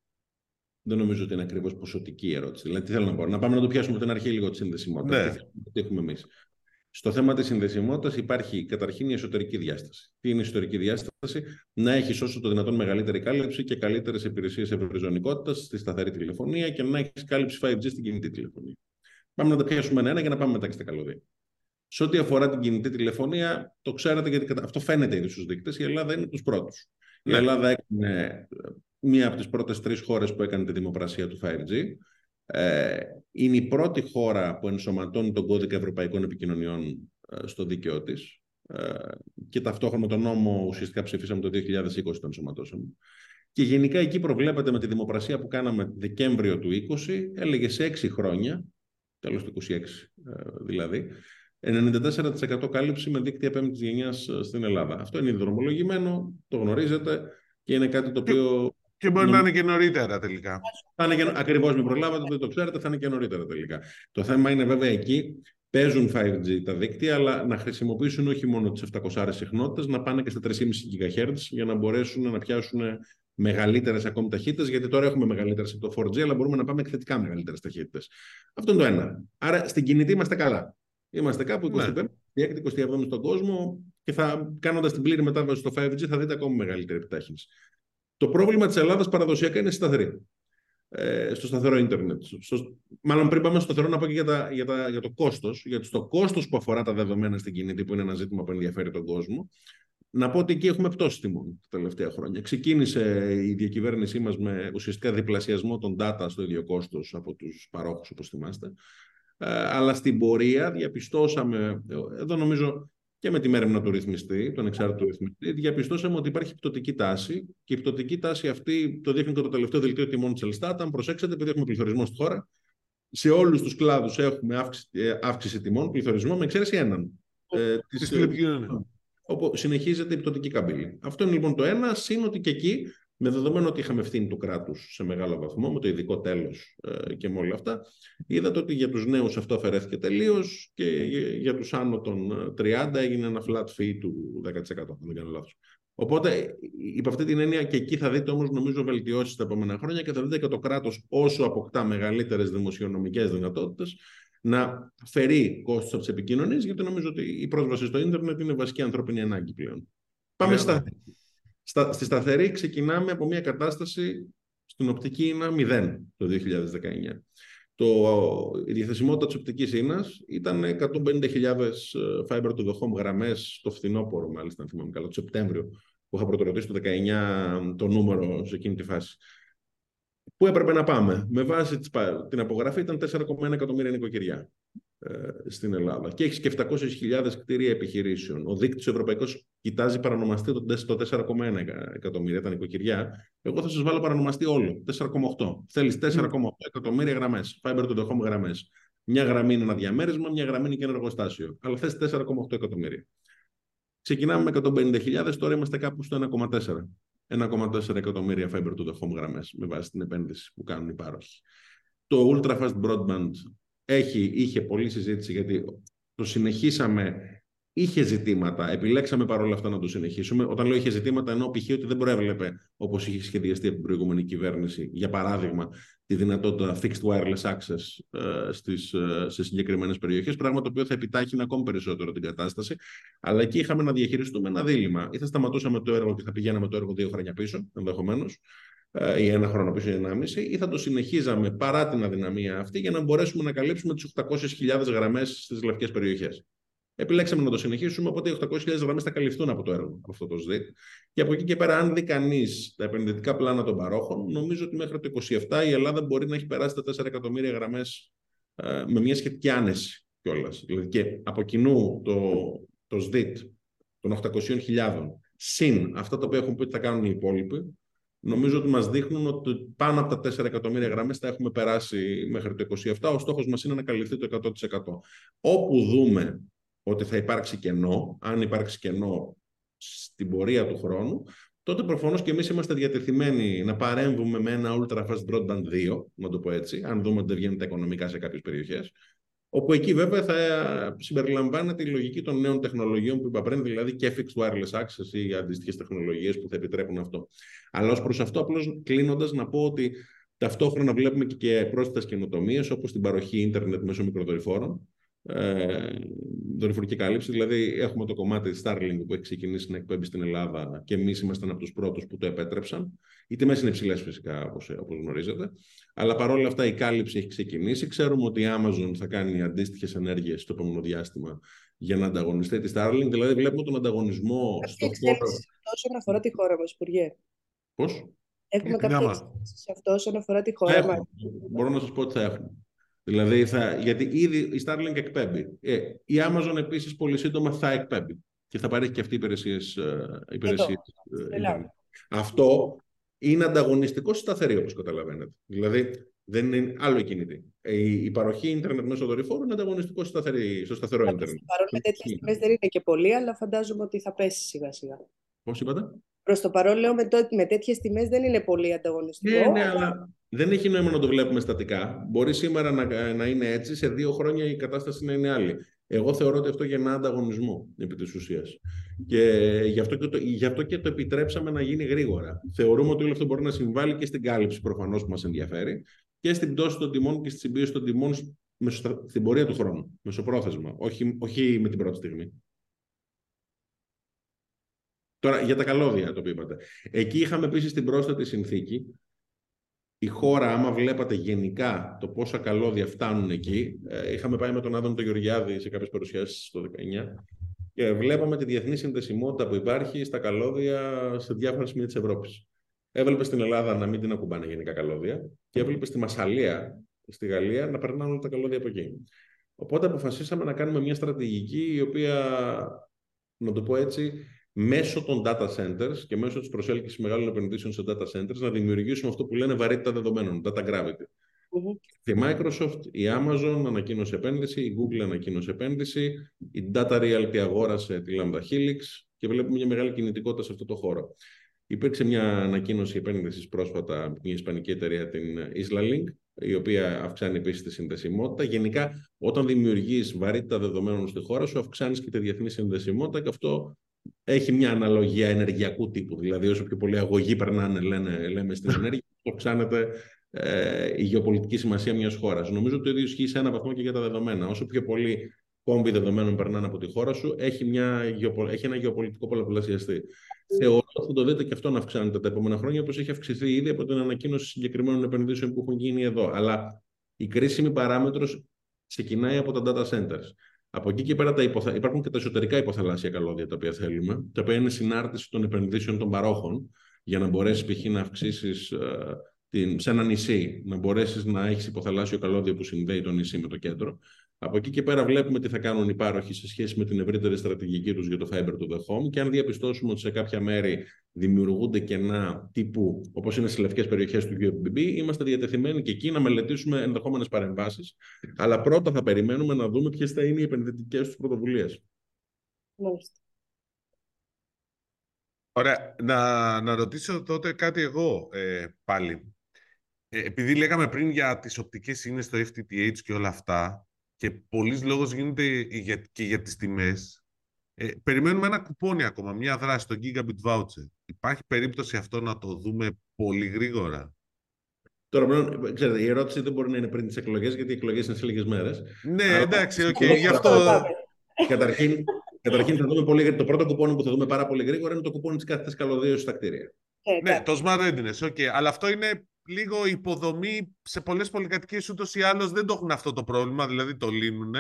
S3: Δεν νομίζω ότι είναι ακριβώς ποσοτική η ερώτηση. Δηλαδή, τι θέλω να πω. Να πάμε να το πιάσουμε από την αρχή λίγο τη συνδεσιμότητα. Ναι. Τι έχουμε εμείς. Στο θέμα της συνδεσιμότητας υπάρχει καταρχήν η εσωτερική διάσταση. Τι είναι η εσωτερική διάσταση, να έχεις όσο το δυνατόν μεγαλύτερη κάλυψη και καλύτερες υπηρεσίες ευρυζωνικότητας στη σταθερή τηλεφωνία και να έχεις κάλυψη 5G στην κινητή τηλεφωνία. Πάμε να τα πιάσουμε ένα-ένα για να πάμε μετά και στα καλωδία. Σε ό,τι αφορά την κινητή τηλεφωνία, το ξέρετε γιατί αυτό φαίνεται ήδη στους δείκτες, η Ελλάδα είναι τους πρώτους. Η ναι. Ελλάδα έκανε μία από τις πρώτες τρεις χώρες που έκανε τη δημοπρασία του 5G. Ε, είναι η πρώτη χώρα που ενσωματώνει τον κώδικα ευρωπαϊκών επικοινωνιών ε, στο δίκαιό της ε, και ταυτόχρονα τον νόμο ουσιαστικά ψηφίσαμε το 2020 τον ενσωματώσαμε. Και γενικά εκεί προβλέπεται με τη δημοπρασία που κάναμε Δεκέμβριο του 20, έλεγε σε 6 χρόνια, τέλος του 26 δηλαδή, 94% κάλυψη με δίκτυα πέμπτης γενιάς στην Ελλάδα. Αυτό είναι δρομολογημένο, το γνωρίζετε και είναι κάτι το οποίο
S2: και μπορεί να είναι και νωρίτερα τελικά.
S3: Θα είναι και... Ακριβώς με προλάβατε, δεν το ξέρετε, θα είναι και νωρίτερα τελικά. Το θέμα είναι βέβαια εκεί παίζουν 5G τα δίκτυα, αλλά να χρησιμοποιήσουν όχι μόνο τις 700 συχνότητες, να πάνε και στα 3,5 GHz για να μπορέσουν να πιάσουν μεγαλύτερες ακόμη ταχύτητες, γιατί τώρα έχουμε μεγαλύτερες από το 4G, αλλά μπορούμε να πάμε εκθετικά μεγαλύτερες ταχύτητες. Αυτό είναι το ένα. Άρα στην κινητή είμαστε καλά. Είμαστε κάπου 25, ναι. 27 στον κόσμο και θα κάνοντας την πλήρη μετάβαση στο 5G θα δείτε ακόμη μεγαλύτερη επιτάχυνση. Το πρόβλημα της Ελλάδας παραδοσιακά είναι σταθερή. Ε, στο σταθερό ίντερνετ. Στο, μάλλον πριν πάμε στο σταθερό να πω και για, τα, για, τα, για το κόστος. Γιατί στο κόστος που αφορά τα δεδομένα στην κινητή, που είναι ένα ζήτημα που ενδιαφέρει τον κόσμο, να πω ότι εκεί έχουμε πτώση τιμών τα τελευταία χρόνια. Ξεκίνησε η διακυβέρνησή μας με ουσιαστικά διπλασιασμό των data στο ίδιο κόστος από τους παρόχους, όπως θυμάστε. Ε, αλλά στην πορεία διαπιστώσαμε, εδώ νομίζω και με τη μέρημνα του ρυθμιστή, τον εξάρτητο ρυθμιστή, διαπιστώσαμε ότι υπάρχει πτωτική τάση και η πτωτική τάση αυτή το δείχνει και το τελευταίο δελτίο τιμών τη Ελστάτα. Αν προσέξετε, επειδή έχουμε πληθωρισμό στη χώρα, σε όλους τους κλάδους έχουμε αύξηση, ε, αύξηση τιμών, πληθωρισμό, με εξαίρεση έναν.
S2: Ε, της,
S3: όπου συνεχίζεται η πτωτική καμπύλη. Αυτό είναι λοιπόν το ένα, σύν ότι και εκεί με δεδομένο ότι είχαμε ευθύνη του κράτους σε μεγάλο βαθμό, με το ειδικό τέλος ε, και με όλα αυτά, είδατε ότι για τους νέους αυτό αφαιρέθηκε τελείως και για τους άνω των 30 έγινε ένα flat fee του 10%, αν δεν κάνω λάθος. Οπότε, υπ' αυτή την έννοια, και εκεί θα δείτε όμως, νομίζω, βελτιώσεις τα επόμενα χρόνια και θα δείτε και το κράτος, όσο αποκτά μεγαλύτερες δημοσιονομικές δυνατότητες, να φερεί κόστος από τις επικοινωνίες, γιατί νομίζω ότι η πρόσβαση στο ίντερνετ είναι βασική ανθρώπινη ανάγκη πλέον. Πάμε στα, στα, στη σταθερή ξεκινάμε από μια κατάσταση στην οπτική είναι 0 το 2019. Το, η διαθεσιμότητα της οπτικής ίνας ήταν 150.000 ε, fiber to the home γραμμές το φθινόπωρο, μάλιστα, αν θυμάμαι καλά, το Σεπτέμβριο, που είχα πρωτορωτήσει το 19 το νούμερο σε εκείνη τη φάση. Πού έπρεπε να πάμε; Με βάση την απογραφή ήταν 4,1 εκατομμύρια νοικοκυριά. Ε, στην Ελλάδα. Και έχεις και 700.000 κτίρια επιχειρήσεων. Ο δείκτη ευρωπαϊκός κοιτάζει παρανομαστή το 4,1 εκατομμύρια, τα νοικοκυριά. Εγώ θα σας βάλω παρανομαστή όλο. 4,8. Θέλεις 4,8 εκατομμύρια γραμμές. Fiber to the home γραμμές. Μια γραμμή είναι ένα διαμέρισμα, μια γραμμή είναι και ένα εργοστάσιο. Αλλά θες 4,8 εκατομμύρια. Ξεκινάμε με 150.000, τώρα είμαστε κάπου στο 1,4. 1,4 εκατομμύρια fiber to the home γραμμές με βάση την επένδυση που κάνουν οι πάροχοι. Το ultra fast broadband έχει, είχε πολλή συζήτηση γιατί το συνεχίσαμε, είχε ζητήματα, επιλέξαμε παρόλα αυτά να το συνεχίσουμε. Όταν λέω είχε ζητήματα, ενώ π.χ. ότι δεν προέβλεπε, όπως είχε σχεδιαστεί από την προηγούμενη κυβέρνηση, για παράδειγμα, τη δυνατότητα fixed wireless access ε, στις, ε, σε συγκεκριμένες περιοχές, πράγμα το οποίο θα επιτάχυνε ακόμη περισσότερο την κατάσταση. Αλλά εκεί είχαμε να διαχειριστούμε ένα δίλημα. Ή θα σταματούσαμε το έργο και θα πηγαίναμε το έργο δύο χρόνια πίσω, ενδεχομένως, ε, ή ένα χρόνο πίσω ή ένα μισή, ή θα το συνεχίζαμε παρά την αδυναμία αυτή για να μπορέσουμε να καλύψουμε τις 800.000 γραμμές στις λευκές περιοχές. Επιλέξαμε να το συνεχίσουμε, οπότε οι 800.000 γραμμές θα καλυφθούν από το έργο, από αυτό το ΣΔΙΤ. Και από εκεί και πέρα, αν δει κανείς τα επενδυτικά πλάνα των παρόχων, νομίζω ότι μέχρι το 27 η Ελλάδα μπορεί να έχει περάσει τα 4 εκατομμύρια γραμμές ε, με μια σχετική άνεση κιόλας. Δηλαδή και από κοινού το, το ΣΔΙΤ των 800.000 συν αυτά τα οποία έχουν πει ότι θα κάνουν οι υπόλοιποι, νομίζω ότι μας δείχνουν ότι πάνω από τα 4 εκατομμύρια γραμμές θα έχουμε περάσει μέχρι το 27. Ο στόχος μας είναι να καλυφθεί το 100%. Όπου δούμε ότι θα υπάρξει κενό, αν υπάρξει κενό στην πορεία του χρόνου, τότε προφανώς και εμείς είμαστε διατεθειμένοι να παρέμβουμε με ένα Ultra Fast Broadband 2, να το πω έτσι, αν δούμε ότι δεν βγαίνουν τα οικονομικά σε κάποιες περιοχές. Όπου εκεί βέβαια θα συμπεριλαμβάνεται η λογική των νέων τεχνολογιών που είπα πριν, δηλαδή και fixed wireless access ή αντίστοιχες τεχνολογίες που θα επιτρέπουν αυτό. Αλλά ως προς αυτό, απλώς κλείνοντας, να πω ότι ταυτόχρονα βλέπουμε και πρόσθετες καινοτομίες, όπως την παροχή ίντερνετ μέσω μικροδορυφόρων, ε, δορυφορική κάλυψη. Δηλαδή, έχουμε το κομμάτι τη Starlink που έχει ξεκινήσει να εκπέμπει στην Ελλάδα και εμείς ήμασταν από τους πρώτους που το επέτρεψαν. Οι τιμές είναι υψηλές φυσικά, όπως γνωρίζετε. Αλλά παρόλα αυτά η κάλυψη έχει ξεκινήσει. Ξέρουμε ότι η Amazon θα κάνει αντίστοιχες ενέργειες στο επόμενο διάστημα για να ανταγωνιστεί τη Starlink. Δηλαδή, βλέπουμε τον ανταγωνισμό
S1: στο χώρο. Όσον αφορά τη χώρα μας, Υπουργέ.
S3: Πώς;
S1: Έχουμε κάποια σε αυτό όσον αφορά τη χώρα μας.
S3: Μπορώ να σας πω ότι θα έχουμε. Δηλαδή, θα, γιατί ήδη η Starlink εκπέμπει. Ε, η Amazon επίσης πολύ σύντομα θα εκπέμπει και θα παρέχει και αυτή υπηρεσίες, ε, υπηρεσίες ε, Αυτό είναι ανταγωνιστικό σταθερή, όπως καταλαβαίνετε. Δηλαδή, δεν είναι άλλο κινητή. Ε, η, η παροχή ίντερνετ μέσω δορυφόρου είναι ανταγωνιστικό σταθερή, στο σταθερό ίντερνετ.
S1: Παρόλο με τέτοιε τιμέ δεν είναι και πολύ, αλλά φαντάζομαι ότι θα πέσει σιγά σιγά.
S3: Πώς είπατε;
S1: Προς το παρόν, λέω με, το, με τέτοιες τιμέ δεν είναι πολύ ανταγωνιστικό.
S3: Ναι, ναι, αλλά δεν έχει νόημα να το βλέπουμε στατικά. Μπορεί σήμερα να, να είναι έτσι, σε δύο χρόνια η κατάσταση να είναι άλλη. Εγώ θεωρώ ότι αυτό γεννά ανταγωνισμό επί της ουσίας. Και γι αυτό και, το, γι αυτό και το επιτρέψαμε να γίνει γρήγορα. Θεωρούμε ότι όλο αυτό μπορεί να συμβάλλει και στην κάλυψη προφανώς που μας ενδιαφέρει και στην πτώση των τιμών και στη συμπίεση των τιμών στην πορεία του χρόνου, μεσοπρόθεσμα, όχι, όχι με την πρώτη στιγμή. Τώρα, για τα καλώδια, το οποίο είπατε. Εκεί είχαμε επίσης την πρόσθετη συνθήκη. Η χώρα, άμα βλέπατε γενικά το πόσα καλώδια φτάνουν εκεί, ε, είχαμε πάει με τον Άδων τον Γεωργιάδη σε κάποιες παρουσιάσεις το 19 και βλέπαμε τη διεθνή συνδεσιμότητα που υπάρχει στα καλώδια σε διάφορα σημεία της Ευρώπης. Έβλεπες στην Ελλάδα να μην την ακουμπάνε γενικά καλώδια και έβλεπες στη Μασαλία, στη Γαλλία, να περνάνε όλα τα καλώδια από εκεί. Οπότε αποφασίσαμε να κάνουμε μια στρατηγική η οποία, να το πω έτσι, μέσω των data centers και μέσω της προσέλκυσης μεγάλων επενδύσεων σε data centers να δημιουργήσουμε αυτό που λένε βαρύτητα δεδομένων, data gravity. Η Microsoft, η Amazon ανακοίνωσε επένδυση, η Google ανακοίνωσε επένδυση, η Data Realty αγόρασε τη Lambda Helix και βλέπουμε μια μεγάλη κινητικότητα σε αυτό το χώρο. Υπήρξε μια ανακοίνωση επένδυσης πρόσφατα από μια ισπανική εταιρεία, την Islalink, η οποία αυξάνει επίσης τη συνδεσιμότητα. Γενικά, όταν δημιουργείς βαρύτητα δεδομένων στη χώρα σου, αυξάνεις και τη διεθνή συνδεσιμότητα και αυτό έχει μια αναλογία ενεργειακού τύπου. Δηλαδή, όσο πιο πολύ αγωγή περνάνε, λένε, λέμε στην ενέργεια, αυξάνεται ε, η γεωπολιτική σημασία μιας χώρας. Νομίζω ότι το ίδιο ισχύει σε ένα βαθμό και για τα δεδομένα. Όσο πιο πολύ κόμβοι δεδομένων περνάνε από τη χώρα σου, έχει, μια, έχει ένα γεωπολιτικό πολλαπλασιαστή. Θεωρώ ότι θα το δείτε και αυτό να αυξάνεται τα επόμενα χρόνια, όπως έχει αυξηθεί ήδη από την ανακοίνωση συγκεκριμένων επενδύσεων που έχουν γίνει εδώ. Αλλά η κρίσιμη παράμετρος ξεκινάει από τα data centers. Από εκεί και πέρα τα υποθα... υπάρχουν και τα εσωτερικά υποθαλάσσια καλώδια τα οποία θέλουμε, τα οποία είναι συνάρτηση των επενδύσεων των παρόχων, για να μπορέσεις π.χ. να αυξήσεις ε, την... σε ένα νησί, να μπορέσεις να έχεις υποθαλάσσιο καλώδιο που συνδέει το νησί με το κέντρο. Από εκεί και πέρα βλέπουμε τι θα κάνουν οι πάροχοι σε σχέση με την ευρύτερη στρατηγική τους για το fiber to the home και αν διαπιστώσουμε ότι σε κάποια μέρη δημιουργούνται κενά τύπου όπως είναι στι λευκές περιοχές του UFBB, είμαστε διατεθειμένοι και εκεί να μελετήσουμε ενδεχόμενες παρεμβάσεις. Αλλά πρώτα θα περιμένουμε να δούμε ποιες θα είναι οι επενδυτικές τους πρωτοβουλίες.
S2: Ωραία. Να, να ρωτήσω τότε κάτι εγώ ε, πάλι. Ε, επειδή λέγαμε πριν για τις οπτικές ίνες στο FTTH και όλα αυτά, και πολλής λόγος γίνεται για, και για τις τιμές. Ε, περιμένουμε ένα κουπόνι ακόμα, μια δράση, το Gigabit Voucher. Υπάρχει περίπτωση αυτό να το δούμε πολύ γρήγορα;
S3: Τώρα, ξέρετε, η ερώτηση δεν μπορεί να είναι πριν τις εκλογές, γιατί οι εκλογές είναι σε λίγες μέρες.
S2: Ναι, Αλλά... εντάξει, OK, okay, γι' αυτό.
S3: Καταρχήν, καταρχήν θα δούμε πολύ, το πρώτο κουπόνι που θα δούμε πάρα πολύ γρήγορα είναι το κουπόνι της κάθετης καλωδίωσης στα κτίρια.
S2: ναι, ναι το smart readiness, okay. αλλά αυτό είναι λίγο υποδομή σε πολλές πολυκατοικίες ούτως ή άλλως δεν το έχουν αυτό το πρόβλημα, δηλαδή το λύνουν.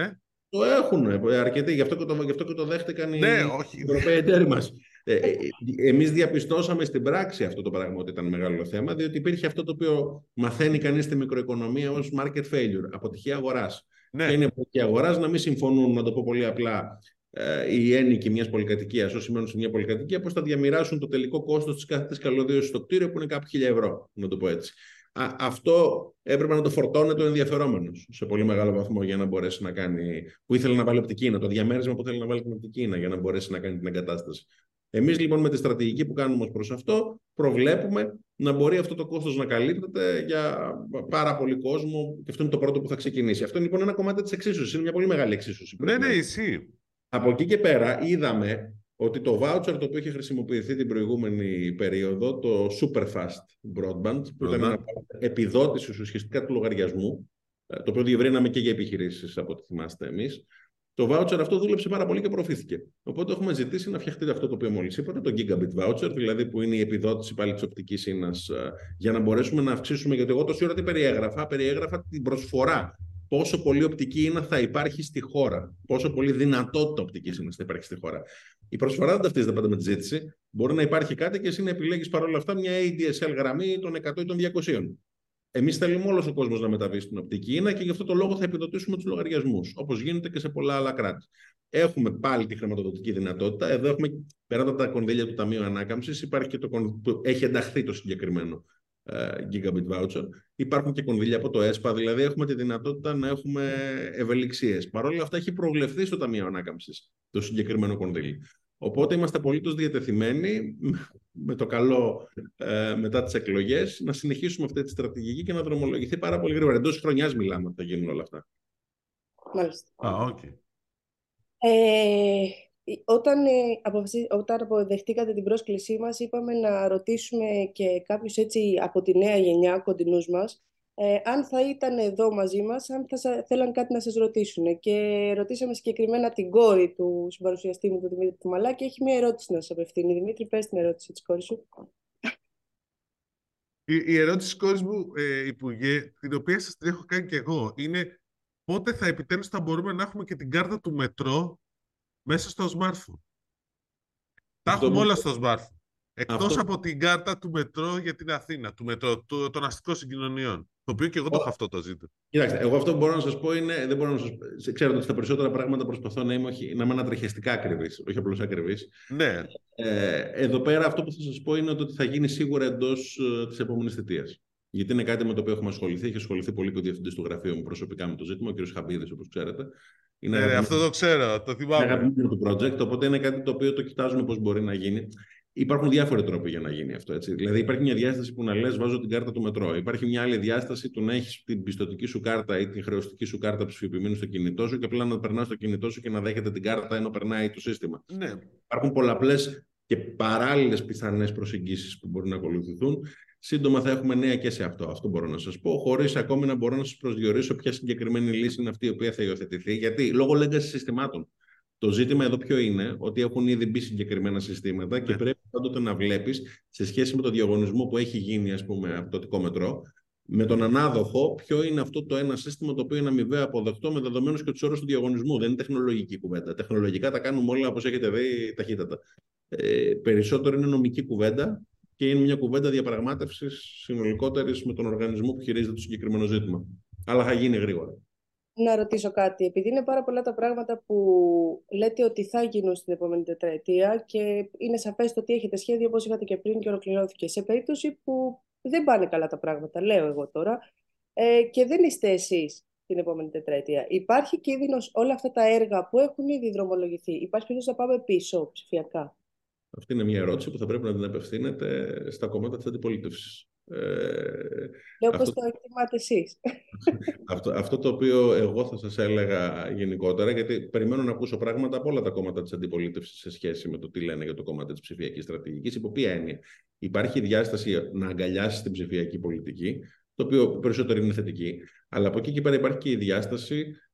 S3: Το έχουν αρκετοί, γι' αυτό και το, γι αυτό και το δέχτηκαν
S2: ναι,
S3: οι,
S2: όχι. οι
S3: Ευρωπαίοι εταίροι μας. Ε, ε, εμείς διαπιστώσαμε στην πράξη αυτό το πράγμα ότι ήταν μεγάλο θέμα, διότι υπήρχε αυτό το οποίο μαθαίνει κανείς στη μικροοικονομία ως market failure, αποτυχία αγοράς. Ναι. Και είναι αποτυχία αγοράς να μην συμφωνούν, να το πω πολύ απλά, ε, οι ένοικοι μιας πολυκατοικίας, όσοι μένουν σε μια πολυκατοικία, πώς θα διαμοιράσουν το τελικό κόστος της κάθε καλωδίωσης στο κτίριο, που είναι κάπου χίλια ευρώ, να το πω έτσι. Α, αυτό έπρεπε να το φορτώνει ο ενδιαφερόμενος σε πολύ μεγάλο βαθμό για να μπορέσει να κάνει. που ήθελε να βάλει οπτική να το διαμέρισμα που θέλει να βάλει την οπτική για να μπορέσει να κάνει την εγκατάσταση. Εμείς λοιπόν με τη στρατηγική που κάνουμε ως προς αυτό, προβλέπουμε να μπορεί αυτό το κόστος να καλύπτεται για πάρα πολύ κόσμο και αυτό είναι το πρώτο που θα ξεκινήσει. Αυτό είναι λοιπόν ένα κομμάτι της εξίσωσης. Είναι μια πολύ μεγάλη εξίσωση.
S2: Ναι, ναι, ισχύει.
S3: Από εκεί και πέρα είδαμε ότι το voucher το οποίο είχε χρησιμοποιηθεί την προηγούμενη περίοδο, το super fast broadband, που ήταν μια επιδότηση ουσιαστικά του λογαριασμού, ε, το οποίο διευρύναμε και για επιχειρήσεις, από ό,τι θυμάστε εμείς. Το voucher αυτό δούλεψε πάρα πολύ και προωθήθηκε. Οπότε έχουμε ζητήσει να φτιαχτεί αυτό το οποίο μόλις είπατε, το gigabit voucher, δηλαδή που είναι η επιδότηση πάλι της οπτικής ίνα, ε, για να μπορέσουμε να αυξήσουμε. Γιατί εγώ τόση ώρα τι περιέγραφα, περιέγραφα την προσφορά πόσο πολύ οπτική είναι θα υπάρχει στη χώρα. Πόσο πολύ δυνατότητα οπτικής είναι θα υπάρχει στη χώρα. Η προσφορά δεν ταυτίζεται πάντα με τη ζήτηση. Μπορεί να υπάρχει κάτι και εσύ να επιλέγεις παρόλα αυτά μια ADSL γραμμή των 100 ή των 200. Εμείς θέλουμε όλος ο κόσμος να μεταβεί στην οπτική ίνα και γι' αυτό το λόγο θα επιδοτήσουμε τους λογαριασμούς, όπως γίνεται και σε πολλά άλλα κράτη. Έχουμε πάλι τη χρηματοδοτική δυνατότητα. Εδώ έχουμε, πέρα από τα κονδύλια του Ταμείου Ανάκαμψης, υπάρχει και το, έχει ενταχθεί το συγκεκριμένο ε, gigabit voucher. Υπάρχουν και κονδύλια από το ΕΣΠΑ, δηλαδή έχουμε τη δυνατότητα να έχουμε ευελιξίες. Παρ' όλα αυτά έχει προβλεφθεί στο Ταμείο Ανάκαμψης το συγκεκριμένο κονδύλι. Οπότε είμαστε απολύτως διατεθειμένοι με το καλό ε, μετά τις εκλογές να συνεχίσουμε αυτή τη στρατηγική και να δρομολογηθεί πάρα πολύ γρήγορα. Εντός χρονιάς μιλάμε ότι θα γίνουν όλα αυτά.
S1: Μάλιστα.
S2: Α, okay.
S1: ε, όταν, ε, όταν αποδεχτήκατε την πρόσκλησή μας, είπαμε να ρωτήσουμε και κάποιους έτσι από τη νέα γενιά κοντινούς μας, ε, αν θα ήταν εδώ μαζί μας, αν θα θέλαν κάτι να σας ρωτήσουν. Και ρωτήσαμε συγκεκριμένα την κόρη του συμπαρουσιαστή μου, τον Δημήτρη Τουμαλά, και έχει μια ερώτηση να σας απευθύνει. Δημήτρη, πες την ερώτηση της κόρης σου.
S2: Η, η ερώτηση της κόρης μου, ε, Υπουργέ, την οποία σας την έχω κάνει και εγώ, είναι πότε θα επιτέλους θα μπορούμε να έχουμε και την κάρτα του μετρό μέσα στο smartphone. Τα έχουμε όλα στο smartphone. Εκτός από την κάρτα του μετρό για την Αθήνα, του μετρό, του, των αστικών συγκοινωνιών. Το οποίο και εγώ το έχω αυτό το ζήτημα.
S3: Κοιτάξτε, εγώ αυτό που μπορώ να σας πω είναι. Δεν μπορώ να σας... Ξέρετε ότι στα περισσότερα πράγματα προσπαθώ να είμαι, όχι, να είμαι ανατριχιαστικά ακριβής, όχι απλώς ακριβής.
S2: Ναι.
S3: Ε, εδώ πέρα αυτό που θα σας πω είναι ότι θα γίνει σίγουρα εντός ε, της επόμενης θητείας. Γιατί είναι κάτι με το οποίο έχουμε ασχοληθεί. Έχει ασχοληθεί πολύ και ο διευθυντής του γραφείου μου προσωπικά με το ζήτημα, ο κ. Χαμπίδης, όπως ξέρετε.
S2: Είναι ναι, αυτό το ξέρω, το θυμάμαι. Είναι
S3: αγαπημένο του project, οπότε είναι κάτι το οποίο το κοιτάζουμε πώς μπορεί να γίνει. Υπάρχουν διάφοροι τρόποι για να γίνει αυτό. Έτσι. Δηλαδή, υπάρχει μια διάσταση που να λες: Βάζω την κάρτα του μετρό. Υπάρχει μια άλλη διάσταση του να έχεις την πιστοτική σου κάρτα ή την χρεωστική σου κάρτα ψηφιοποιημένη στο κινητό σου και απλά να περνάς στο κινητό σου και να δέχεται την κάρτα ενώ περνάει το σύστημα.
S2: Ναι.
S3: Υπάρχουν πολλαπλές και παράλληλες πιθανές προσεγγίσεις που μπορεί να ακολουθηθούν. Σύντομα θα έχουμε νέα και σε αυτό. Αυτό μπορώ να σας πω, χωρίς ακόμη να μπορώ να σας προσδιορίσω ποια συγκεκριμένη λύση είναι αυτή η οποία θα υιοθετηθεί. Γιατί λόγω legacy συστημάτων. Το ζήτημα εδώ ποιο είναι, ότι έχουν ήδη μπει συγκεκριμένα συστήματα και ναι. πρέπει πάντοτε να βλέπεις σε σχέση με το διαγωνισμό που έχει γίνει, ας πούμε, από το μετρό, με τον ανάδοχο, ποιο είναι αυτό το ένα σύστημα το οποίο είναι αμοιβαία αποδεκτό με δεδομένους και τους όρους του διαγωνισμού. Δεν είναι τεχνολογική κουβέντα. Τεχνολογικά τα κάνουμε όλα, όπως έχετε δει, ταχύτατα. Ε, περισσότερο είναι νομική κουβέντα και είναι μια κουβέντα διαπραγμάτευσης συνολικότερης με τον οργανισμό που χειρίζεται το συγκεκριμένο ζήτημα. Αλλά θα γίνει γρήγορα.
S1: Να ρωτήσω κάτι, επειδή είναι πάρα πολλά τα πράγματα που λέτε ότι θα γίνουν στην επόμενη τετραετία και είναι σαφές το ότι έχετε σχέδιο όπως είχατε και πριν και ολοκληρώθηκε. Σε περίπτωση που δεν πάνε καλά τα πράγματα, λέω εγώ τώρα, ε, και δεν είστε εσείς την επόμενη τετραετία. Υπάρχει κίνδυνος όλα αυτά τα έργα που έχουν ήδη δρομολογηθεί. Υπάρχει κίνδυνος να πάμε πίσω ψηφιακά;
S3: Αυτή είναι μια ερώτηση που θα πρέπει να την απευθύνετε στα κομμάτια της αντιπολίτευσης.
S1: Ε, όπως αυτό, το εκτιμάτε εσείς.
S3: Αυτό, αυτό το οποίο εγώ θα σας έλεγα γενικότερα, γιατί περιμένω να ακούσω πράγματα από όλα τα κόμματα της αντιπολίτευσης σε σχέση με το τι λένε για το κομμάτι της ψηφιακής στρατηγικής, υπό ποια έννοια. Υπάρχει διάσταση να αγκαλιάσει την ψηφιακή πολιτική, το οποίο περισσότερο είναι θετική, αλλά από εκεί και πέρα υπάρχει και η διάσταση ε,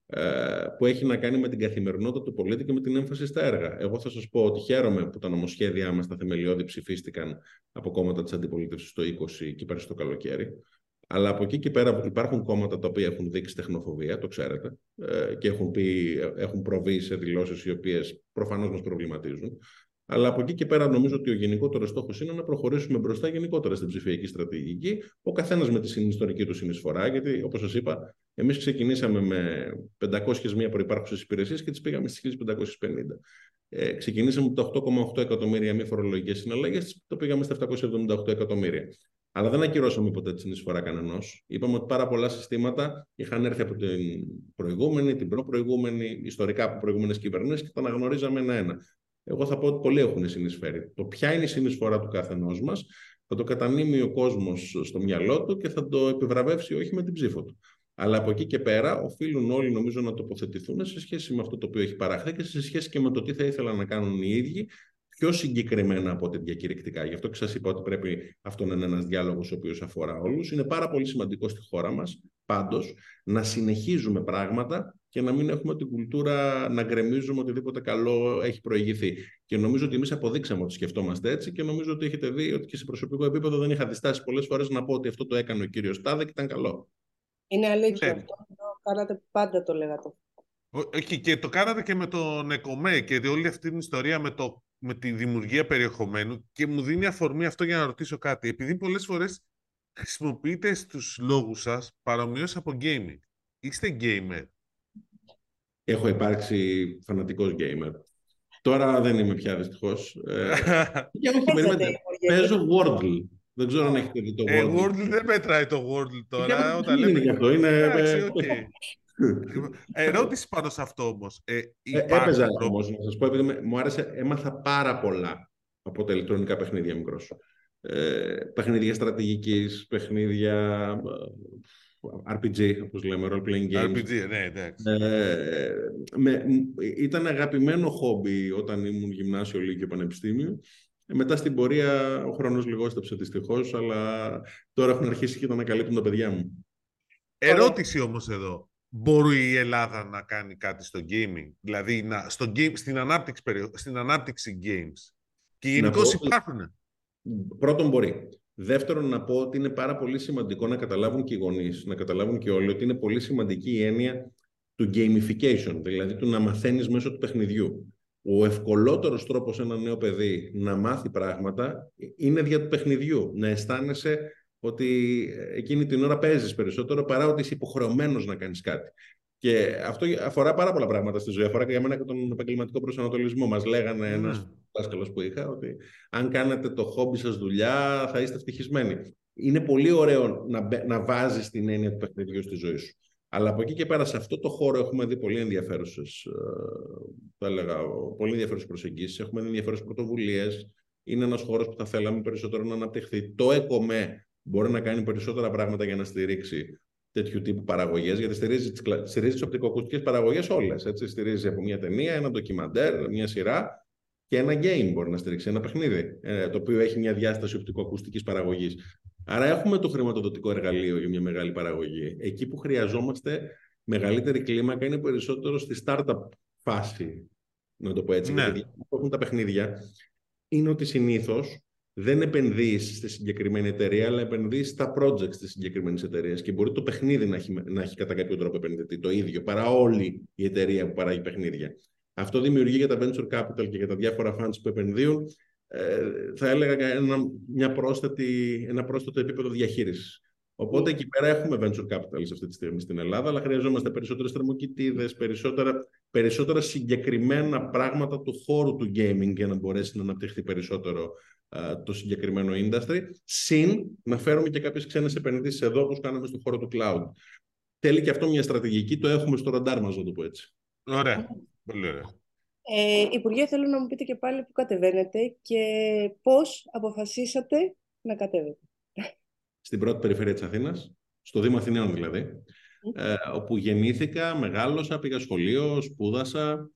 S3: που έχει να κάνει με την καθημερινότητα του πολίτη και με την έμφαση στα έργα. Εγώ θα σας πω ότι χαίρομαι που τα νομοσχέδιά μας, τα θεμελιώδη ψηφίστηκαν από κόμματα της αντιπολίτευσης το 20 και πέρυσι το καλοκαίρι. Αλλά από εκεί και πέρα υπάρχουν κόμματα τα οποία έχουν δείξει τεχνοφοβία, το ξέρετε, ε, και έχουν, πει, έχουν προβεί σε δηλώσεις οι οποίες προφανώς μας προβληματίζουν. Αλλά από εκεί και πέρα νομίζω ότι ο γενικότερος στόχος είναι να προχωρήσουμε μπροστά γενικότερα στην ψηφιακή στρατηγική, ο καθένας με τη ιστορική του συνεισφορά. Γιατί, όπως σας είπα, εμείς ξεκινήσαμε με 501 προπάρχουσε υπηρεσίες και τις πήγαμε στις 1550. Ε, ξεκινήσαμε από τα 8,8 εκατομμύρια μη φορολογικές συναλλαγές, το πήγαμε στα 778 εκατομμύρια. Αλλά δεν ακυρώσαμε ποτέ τη συνεισφορά κανενός. Είπαμε ότι πάρα πολλά συστήματα είχαν έρθει από την προηγούμενη, την προ-προηγούμενη, ιστορικά από προηγούμενες κυβερνήσεις και τα αναγνωρίζαμε ένα-ένα. Εγώ θα πω ότι πολλοί έχουν συνεισφέρει. Το ποια είναι η συνεισφορά του καθενός μας, θα το κατανείμει ο κόσμος στο μυαλό του και θα το επιβραβεύσει όχι με την ψήφο του. Αλλά από εκεί και πέρα οφείλουν όλοι νομίζω να τοποθετηθούν σε σχέση με αυτό το οποίο έχει παραχθεί και σε σχέση και με το τι θα ήθελαν να κάνουν οι ίδιοι πιο συγκεκριμένα από ό,τι διακηρυκτικά. Γι' αυτό και σας είπα ότι πρέπει αυτό να είναι ένας διάλογος ο οποίος αφορά όλους. Είναι πάρα πολύ σημαντικό στη χώρα μας πάντως να συνεχίζουμε πράγματα και να μην έχουμε την κουλτούρα να γκρεμίζουμε οτιδήποτε καλό έχει προηγηθεί. Και νομίζω ότι εμείς αποδείξαμε ότι σκεφτόμαστε έτσι και νομίζω ότι έχετε δει ότι και σε προσωπικό επίπεδο δεν είχα διστάσει πολλές φορές να πω ότι αυτό το έκανε ο κύριος Τάδε και ήταν καλό.
S1: Είναι αλήθεια ναι. αυτό. Το κάνατε πάντα το λέγατε.
S2: Όχι, και το κάνατε και με τον ΕΚΟΜΕ και όλη αυτή την ιστορία με, το, με τη δημιουργία περιεχομένου και μου δίνει αφορμή αυτό για να ρωτήσω κάτι. Επειδή πολλές φορές χρησιμοποιείτε στους λόγους σας παρομοιώς από gaming. Είστε gamer
S3: έχω υπάρξει φανατικός gamer. Τώρα δεν είμαι πια δυστυχώς. Ε, και όχι, περιμένετε. Παίζω Wordle. Δεν ξέρω αν έχετε δει το
S2: ε, Wordle. Ε, Wordle δεν μετράει το Wordle τώρα.
S3: Όταν λέμε... είναι αυτό. Είναι...
S2: Εντάξει, okay. Ερώτηση πάνω σε αυτό όμως.
S3: Ε, έπαιζα όμως, να σας πω, επειδή μου άρεσε, έμαθα πάρα πολλά από τα ηλεκτρονικά παιχνίδια μικρός. Ε, παιχνίδια στρατηγικής, παιχνίδια RPG, όπως λέμε, role-playing games.
S2: RPG, ναι, εντάξει.
S3: Ε, με, ήταν αγαπημένο χόμπι όταν ήμουν γυμνάσιο, λύκειο, πανεπιστήμιο. Ε, μετά στην πορεία ο χρόνος λιγόστεψε δυστυχώς, αλλά τώρα έχουν αρχίσει και να ανακαλύπτουν τα παιδιά μου.
S2: Ερώτηση όμως εδώ. Μπορεί η Ελλάδα να κάνει κάτι στο gaming, δηλαδή να, στο game, στην, ανάπτυξη, στην ανάπτυξη games. Και γενικώς υπάρχουν.
S3: Πρώτον μπορεί. Δεύτερον, να πω ότι είναι πάρα πολύ σημαντικό να καταλάβουν και οι γονείς, να καταλάβουν και όλοι ότι είναι πολύ σημαντική η έννοια του gamification, δηλαδή του να μαθαίνεις μέσω του παιχνιδιού. Ο ευκολότερος τρόπος ένα νέο παιδί να μάθει πράγματα είναι δια του παιχνιδιού. Να αισθάνεσαι ότι εκείνη την ώρα παίζεις περισσότερο παρά ότι είσαι υποχρεωμένος να κάνεις κάτι. Και αυτό αφορά πάρα πολλά πράγματα στη ζωή. Αφορά και για μένα και τον επαγγελματικό προσανατολισμό. Μας λέγανε mm. ένας δάσκαλος που είχα ότι αν κάνετε το χόμπι σας δουλειά, θα είστε ευτυχισμένοι. Είναι πολύ ωραίο να, να βάζεις την έννοια του παιχνιδιού στη ζωή σου. Αλλά από εκεί και πέρα, σε αυτό το χώρο έχουμε δει πολύ ενδιαφέρουσες, θα έλεγα, πολύ ενδιαφέρουσες προσεγγίσεις. Έχουμε δει ενδιαφέρουσες πρωτοβουλίες. Είναι ένας χώρος που θα θέλαμε περισσότερο να αναπτυχθεί. Το ΕΚΟΜΕ μπορεί να κάνει περισσότερα πράγματα για να στηρίξει τέτοιου τύπου παραγωγές, γιατί στηρίζει, στηρίζει τις οπτικοακουστικές παραγωγές όλες. Στηρίζει από μια ταινία, ένα ντοκιμαντέρ, μια σειρά και ένα game μπορεί να στηρίξει, ένα παιχνίδι, ε, το οποίο έχει μια διάσταση οπτικοακουστικής παραγωγής. Άρα έχουμε το χρηματοδοτικό εργαλείο για μια μεγάλη παραγωγή. Εκεί που χρειαζόμαστε μεγαλύτερη κλίμακα είναι περισσότερο στη startup φάση, να το πω έτσι. Ναι. Γιατί έχουν τα παιχνίδια, είναι ότι συνήθως δεν επενδύεις στη συγκεκριμένη εταιρεία, αλλά επενδύεις στα projects της συγκεκριμένης εταιρείας. Και μπορεί το παιχνίδι να έχει, να έχει κατά κάποιο τρόπο επενδυτή το ίδιο, παρά όλη η εταιρεία που παράγει παιχνίδια. Αυτό δημιουργεί για τα venture capital και για τα διάφορα funds που επενδύουν, ε, θα έλεγα ένα, μια πρόσθετη, ένα πρόσθετο επίπεδο διαχείρισης. Οπότε εκεί πέρα έχουμε venture capital αυτή τη στιγμή στην Ελλάδα, αλλά χρειαζόμαστε περισσότερες θερμοκοιτίδες, περισσότερα, περισσότερα συγκεκριμένα πράγματα του χώρου του gaming για να μπορέσει να αναπτυχθεί περισσότερο το συγκεκριμένο industry, συν να φέρουμε και κάποιες ξένες επενδύσεις εδώ, όπως κάναμε στον χώρο του cloud. Θέλει και αυτό μια στρατηγική, το έχουμε στο ραντάρ μας, να το πω έτσι.
S2: Ωραία. Πολύ ωραία.
S1: Ε, Υπουργέ, θέλω να μου πείτε και πάλι που κατεβαίνετε και πώς αποφασίσατε να κατέβετε.
S3: Στην πρώτη περιφέρεια της Αθήνας, στο Δήμο Αθηναίων δηλαδή, ε, όπου γεννήθηκα, μεγάλωσα, πήγα σχολείο, σπούδασα,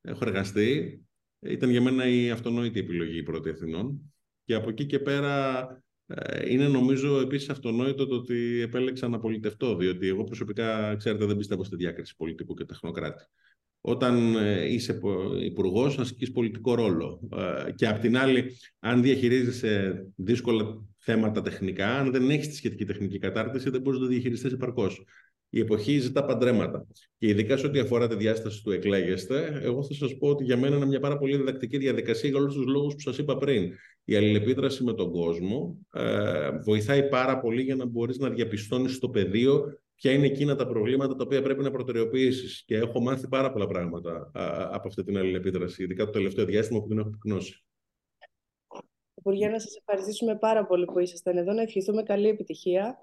S3: έχω εργαστεί. Ήταν για μένα η αυτονόητη επιλογή η πρώτη Αθηνών. Και από εκεί και πέρα Ε, είναι νομίζω επίσης αυτονόητο το ότι επέλεξα να πολιτευτώ, διότι εγώ προσωπικά, ξέρετε, δεν πιστεύω στη διάκριση πολιτικού και τεχνοκράτη. Όταν ε, είσαι υπουργός, ασκείς πολιτικό ρόλο. Ε, και απ' την άλλη, αν διαχειρίζεσαι δύσκολα θέματα τεχνικά, αν δεν έχεις τη σχετική τεχνική κατάρτιση, δεν μπορείς να το διαχειριστείς επαρκώς. Η εποχή ζητά παντρέματα. Και ειδικά σε ό,τι αφορά τη διάσταση του εκλέγεστε, εγώ θα σας πω ότι για μένα είναι μια πάρα πολύ διδακτική διαδικασία για όλους τους λόγους που σας είπα πριν. Η αλληλεπίδραση με τον κόσμο ε, βοηθάει πάρα πολύ για να μπορείς να διαπιστώνεις στο πεδίο ποια είναι εκείνα τα προβλήματα τα οποία πρέπει να προτεραιοποιήσεις. Και έχω μάθει πάρα πολλά πράγματα α, από αυτή την αλληλεπίδραση, ειδικά το τελευταίο διάστημα που την έχω πυκνώσει.
S1: Υπουργέ, να σας ευχαριστήσουμε πάρα πολύ που ήσασταν εδώ. Να ευχηθούμε καλή επιτυχία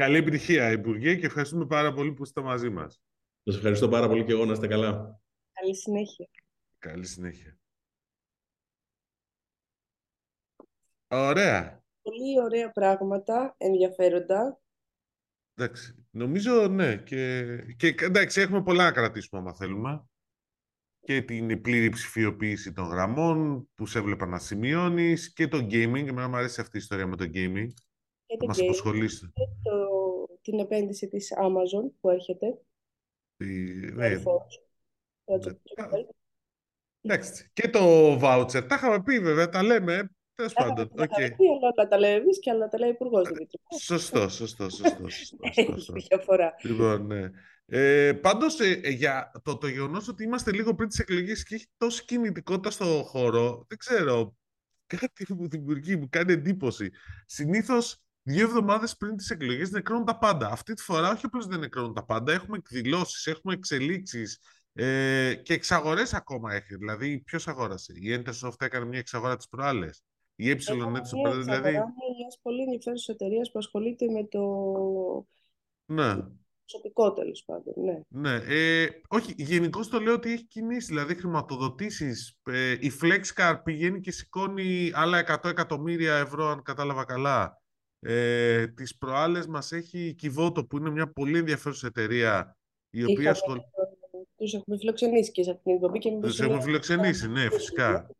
S2: Καλή επιτυχία, Υπουργέ, και ευχαριστούμε πάρα πολύ που είστε μαζί μας.
S3: Σας ευχαριστώ πάρα πολύ και εγώ να είστε καλά.
S1: Καλή συνέχεια.
S2: Καλή συνέχεια. Ωραία.
S1: Πολύ ωραία πράγματα, ενδιαφέροντα.
S2: Εντάξει, νομίζω ναι. Και, και εντάξει, έχουμε πολλά να κρατήσουμε άμα θέλουμε. Και την πλήρη ψηφιοποίηση των γραμμών που σε έβλεπα να σημειώνεις και το gaming. Εμένα μου αρέσει αυτή η ιστορία με το gaming. Και το μας αποσχολήσει.
S1: Και το την επένδυση της Amazon που έρχεται.
S2: Ναι. Εντάξει. Και το voucher. Τα είχαμε πει βέβαια, τα λέμε. Τέλος πάντων.
S1: Τα είχαμε πει, αλλά τα λέει εμεί και άλλα τα λέει ο Υπουργός
S2: Σωστό, σωστό, σωστό.
S1: Έχει διαφορά.
S2: Λοιπόν, ναι. Ε, Πάντως, ε, για το, το γεγονός ότι είμαστε λίγο πριν τις εκλογές και έχει τόση κινητικότητα στο χώρο, δεν ξέρω. Κάτι που δημιουργεί, μου κάνει εντύπωση. Συνήθως δύο εβδομάδες πριν τις εκλογές νεκρώνουν τα πάντα. Αυτή τη φορά όχι απλώς δεν νεκρώνουν τα πάντα, έχουμε εκδηλώσεις, έχουμε εξελίξεις ε, και εξαγορές ακόμα έχει. Δηλαδή, ποιος αγόρασε; Η Entersoft έκανε μια εξαγορά τη προάλλες. Η
S1: Ε δηλαδή. Είναι μιας πολύ ενδιαφέρουσας εταιρείας που ασχολείται με το.
S2: Ναι.
S1: Προσωπικό τέλος πάντων. Ναι.
S2: ναι. Ε, όχι, γενικώς το λέω ότι έχει κινήσει. Δηλαδή, χρηματοδοτήσεις. Ε, η Flexcar πηγαίνει και σηκώνει άλλα 100 εκατομμύρια ευρώ, αν κατάλαβα καλά. Ε, τις προάλλες μας έχει η Kivoto που είναι μια πολύ ενδιαφέρουσα εταιρεία η οποία ασχολ...
S1: Τους έχουμε φιλοξενήσει και σε αυτήν την εκπομπή και
S2: Τους έχουμε φιλοξενήσει, ναι, φυσικά.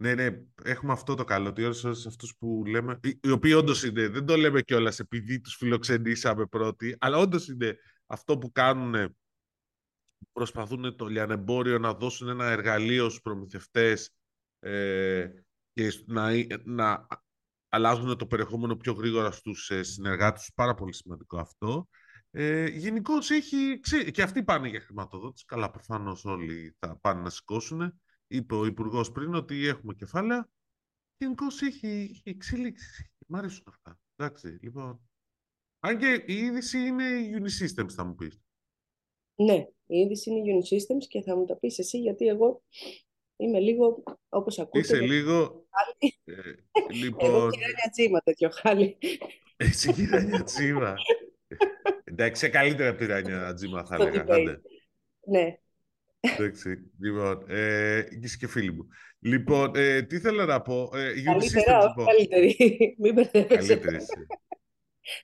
S2: Ναι, ναι, έχουμε αυτό το καλό. Ότι όλους αυτούς που λέμε, οι οποίοι όντως είναι, δεν το λέμε κιόλας επειδή τους φιλοξενήσαμε πρώτοι, αλλά όντως είναι αυτό που κάνουν, προσπαθούν το λιανεμπόριο να δώσουν ένα εργαλείο στους προμηθευτές ε, και να, να αλλάζουν το περιεχόμενο πιο γρήγορα στους ε, συνεργάτες τους. Πάρα πολύ σημαντικό αυτό. Ε, Γενικώς έχει... Και αυτοί πάνε για χρηματοδότηση. Καλά, προφανώς όλοι θα πάνε να σηκώσουν. Είπε ο Υπουργός πριν ότι έχουμε κεφάλαια. Γενικώ έχει, έχει εξέλιξη. Μ' αρέσουν αυτά. Εντάξει, λοιπόν. Αν και η είδηση είναι η Unisystems, θα μου πεις.
S1: Ναι, η είδηση είναι η Unisystems και θα μου τα πεις εσύ, γιατί εγώ Είμαι λίγο, όπως ακούτε...
S2: Είσαι λίγο...
S1: Ε, λοιπόν... Εγώ κυράνια τσίμα τέτοιο χάλι.
S2: Εσύ κυράνια τσίμα. Εντάξει, καλύτερα από τη Ράνια Τζίμα θα έλεγα.
S1: Ναι.
S2: Εντάξει, λοιπόν, ε, είσαι και φίλοι μου. Λοιπόν, ε, τι θέλω να πω. Ε,
S1: καλύτερα, όχι λοιπόν. καλύτερη. Μην μπερδεύεσαι. Καλύτερη.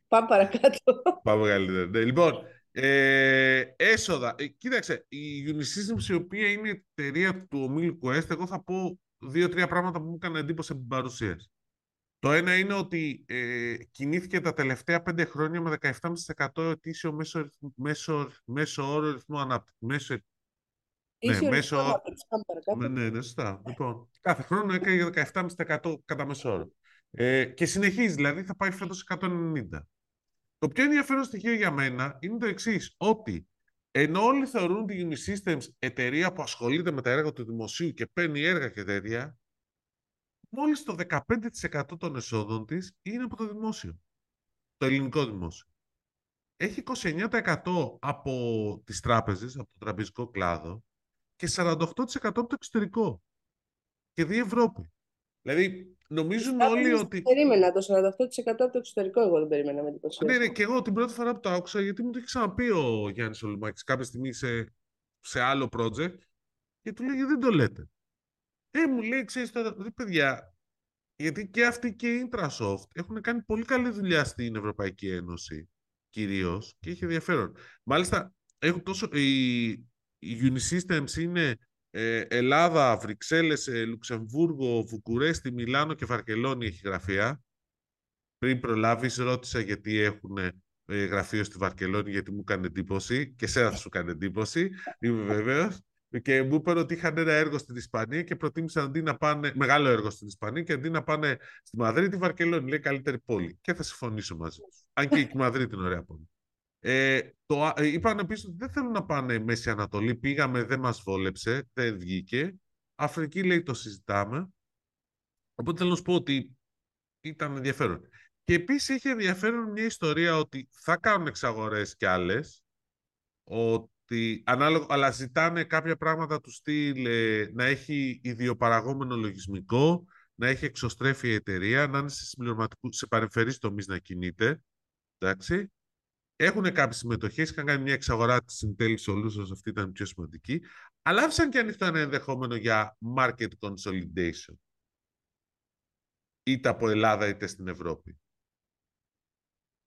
S1: Πάμε παρακάτω.
S2: Πάμε καλύτερα. Ναι, λοιπόν, ε, έσοδα. Ε, κοίταξε, η Unisystems η οποία είναι η εταιρεία του ομίλου Quest, εγώ θα πω δύο-τρία πράγματα που μου έκανε εντύπωση από την παρουσίαση. Το ένα είναι ότι ε, κινήθηκε τα τελευταία πέντε χρόνια με 17,5% ετήσιο μέσο, μέσο, μέσο όρο ρυθμού ανάπτυξη. Μέσο,
S1: ναι, μέσο,
S2: ναι, ναι, ναι, σωστά. Λοιπόν, κάθε χρόνο έκανε 17,5% κατά μέσο όρο. Ε, και συνεχίζει, δηλαδή θα πάει φέτος 190. Το πιο ενδιαφέρον στοιχείο για μένα είναι το εξής, ότι ενώ όλοι θεωρούν τη Unisystems εταιρεία που ασχολείται με τα έργα του δημοσίου και παίρνει έργα και τέτοια, μόλις το 15% των εσόδων της είναι από το δημόσιο, το ελληνικό δημόσιο. Έχει 29% από τις τράπεζες, από το τραπεζικό κλάδο και 48% από το εξωτερικό και δι' Ευρώπη. Δηλαδή, νομίζουν όλοι ότι.
S1: Περίμενα το 48% από το εξωτερικό, εγώ δεν περίμενα με εντυπωσία.
S2: Ναι, ναι, και εγώ την πρώτη φορά που το άκουσα, γιατί μου το έχει ξαναπεί ο Γιάννης Ολουμάκη κάποια στιγμή σε, σε άλλο project, και του λέει: Δεν το λέτε. Ε, μου λέει: Ξέρεις τώρα, δε, παιδιά, γιατί και αυτοί και η Intrasoft έχουν κάνει πολύ καλή δουλειά στην Ευρωπαϊκή Ένωση κυρίως και έχει ενδιαφέρον. Μάλιστα, έχουν τόσο, η, η Unisystems είναι ε, Ελλάδα, Βρυξέλλες, ε, Λουξεμβούργο, Βουκουρέστι, Μιλάνο και Βαρκελόνη έχει γραφεία. πριν προλάβεις, ρώτησα γιατί έχουν ε, γραφείο στη Βαρκελόνη, γιατί μου έκανε εντύπωση και σε θα σου κάνει εντύπωση, είμαι βεβαίω. Και μου είπαν ότι είχαν ένα έργο στην Ισπανία και προτίμησαν αντί να πάνε. Μεγάλο έργο στην Ισπανία και αντί να πάνε στη Μαδρίτη, Βαρκελόνη. Λέει καλύτερη πόλη. Και θα συμφωνήσω μαζί του. Αν και η Μαδρίτη είναι ωραία πόλη. Ε, το, ε, είπαν επίσης ότι δεν θέλουν να πάνε Μέση Ανατολή. Πήγαμε, δεν μας βόλεψε, δεν βγήκε. Αφρική λέει το συζητάμε. Οπότε θέλω να σου πω ότι ήταν ενδιαφέρον. Και επίσης είχε ενδιαφέρον μια ιστορία ότι θα κάνουν εξαγορές κι άλλες. Ότι ανάλογα, αλλά ζητάνε κάποια πράγματα του στυλ ε, να έχει ιδιοπαραγόμενο λογισμικό, να έχει εξωστρέφει η εταιρεία, να είναι σε, σε παρεμφερείς τομείς να κινείται. Εντάξει. Έχουν κάποιες συμμετοχές, είχαν κάνει μια εξαγορά της Intel Solutions, αυτή ήταν πιο σημαντική, αλλά άφησαν και ανοιχτό ένα ενδεχόμενο για market consolidation. Είτε από Ελλάδα είτε στην Ευρώπη.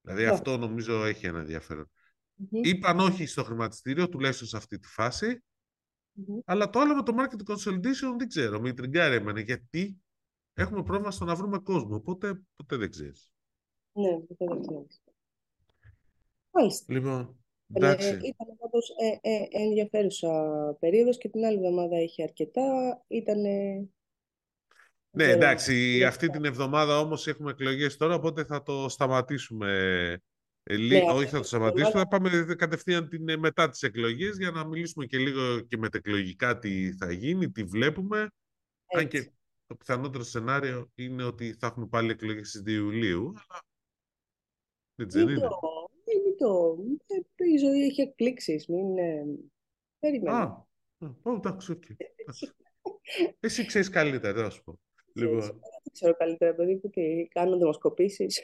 S2: Δηλαδή αυτό νομίζω έχει ένα ενδιαφέρον. Είπαν όχι στο χρηματιστήριο, τουλάχιστον σε αυτή τη φαση αλλά το άλλο με το market consolidation δεν ξέρω, με τριγκάρει εμένα, γιατί έχουμε πρόβλημα στο να βρούμε κόσμο, οπότε ποτέ δεν ξέρεις.
S1: Ναι, ποτέ δεν ξέρεις. Μάλιστα.
S2: Λοιπόν,
S1: ε, εντάξει. Ε, ήταν πάντως ε, ε, ενδιαφέρουσα περίοδος και την άλλη εβδομάδα είχε αρκετά. Ήταν
S2: ναι, εντάξει, αυτή την εβδομάδα όμως έχουμε εκλογές τώρα, οπότε θα το σταματήσουμε. Ε, ναι, όχι θα το σταματήσουμε, θα πάμε κατευθείαν την, ε, μετά τις εκλογές για να μιλήσουμε και λίγο και μετεκλογικά τι θα γίνει, τι βλέπουμε. Αν και το πιθανότερο σενάριο είναι ότι θα έχουμε πάλι εκλογές στις 2 Ιουλίου, αλλά
S1: δεν είναι. Το, είναι το, η ζωή έχει εκπλήξεις, μην περιμένουμε.
S2: Α, εντάξει, οκ. Εσύ ξέρεις καλύτερα, θα σου πω.
S1: Λοιπόν. Δεν ξέρω καλύτερα, παιδί, που τι κάνουν δημοσκοπήσεις.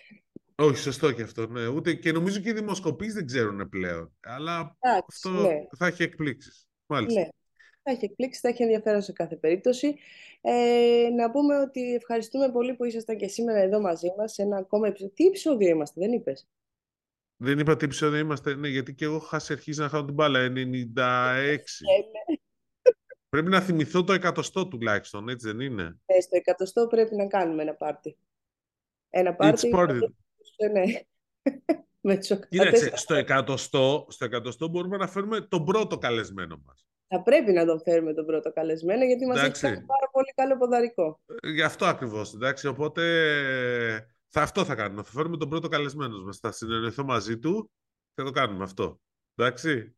S2: Όχι, σωστό και αυτό. Ναι. Ούτε, και νομίζω και οι δημοσκοπήσεις δεν ξέρουν πλέον. Αλλά αυτό ναι. θα έχει εκπλήξεις. Μάλιστα. Ναι.
S1: Θα έχει εκπλήξεις, θα έχει ενδιαφέρον σε κάθε περίπτωση. Ε, να πούμε ότι ευχαριστούμε πολύ που ήσασταν και σήμερα εδώ μαζί μας σε ένα ακόμα επεισόδιο. Τι επεισόδιο είμαστε, δεν είπες;
S2: Δεν είπα τι επεισόδιο είμαστε, ναι, γιατί και εγώ είχα αρχίσει να χάνω την μπάλα. 96. Πρέπει να θυμηθώ το εκατοστό τουλάχιστον, έτσι δεν είναι;
S1: Ε, στο εκατοστό πρέπει να κάνουμε ένα πάρτι. Ένα πάρτι. Ναι.
S2: Με Κοίταξε, στο εκατοστό, στο εκατοστό μπορούμε να φέρουμε τον πρώτο καλεσμένο μας.
S1: Θα πρέπει να τον φέρουμε τον πρώτο καλεσμένο, γιατί μας έχει κάνει πάρα πολύ καλό ποδαρικό.
S2: Ε, γι' αυτό ακριβώς, εντάξει. Οπότε θα, αυτό θα κάνουμε. Θα φέρουμε τον πρώτο καλεσμένο μας. Θα συνεννοηθώ μαζί του και θα το κάνουμε αυτό. Εντάξει.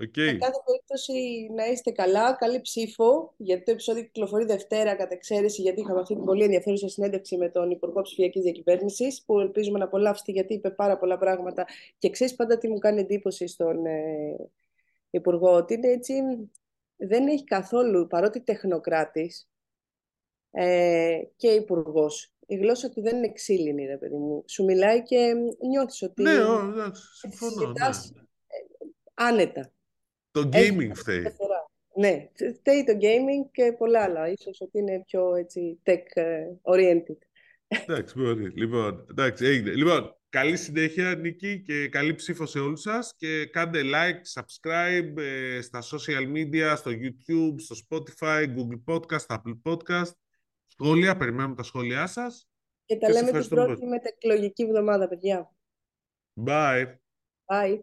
S2: Okay.
S1: Σε κάθε περίπτωση να είστε καλά, καλή ψήφο, γιατί το επεισόδιο κυκλοφορεί Δευτέρα κατά εξαίρεση, γιατί είχαμε αυτή την πολύ ενδιαφέρουσα συνέντευξη με τον Υπουργό Ψηφιακής Διακυβέρνησης, που ελπίζουμε να απολαύσετε, γιατί είπε πάρα πολλά πράγματα. Και ξέρεις πάντα τι μου κάνει εντύπωση στον ε, Υπουργό, ότι είναι έτσι, δεν έχει καθόλου, παρότι τεχνοκράτης ε, και υπουργός, η γλώσσα του δεν είναι ξύλινη, ρε παιδί μου. Σου μιλάει και νιώθεις ότι.
S2: Ναι, εντάξει, συμφωνώ. Ναι.
S1: Ε, άνετα.
S2: Το gaming φταίει.
S1: Ναι, φταίει το gaming και πολλά άλλα. Ίσως ότι είναι πιο έτσι, tech-oriented.
S2: Ε, εντάξει, μπορεί. Λοιπόν, εντάξει, έγινε. Λοιπόν, καλή συνέχεια, Νίκη, και καλή ψήφο σε όλους σας. Και κάντε like, subscribe ε, στα social media, στο YouTube, στο Spotify, Google Podcast, Apple Podcast. Σχόλια, περιμένουμε τα σχόλιά σας.
S1: Και τα λέμε την πρώτη μετεκλογική εβδομάδα, παιδιά.
S2: Bye.
S1: Bye.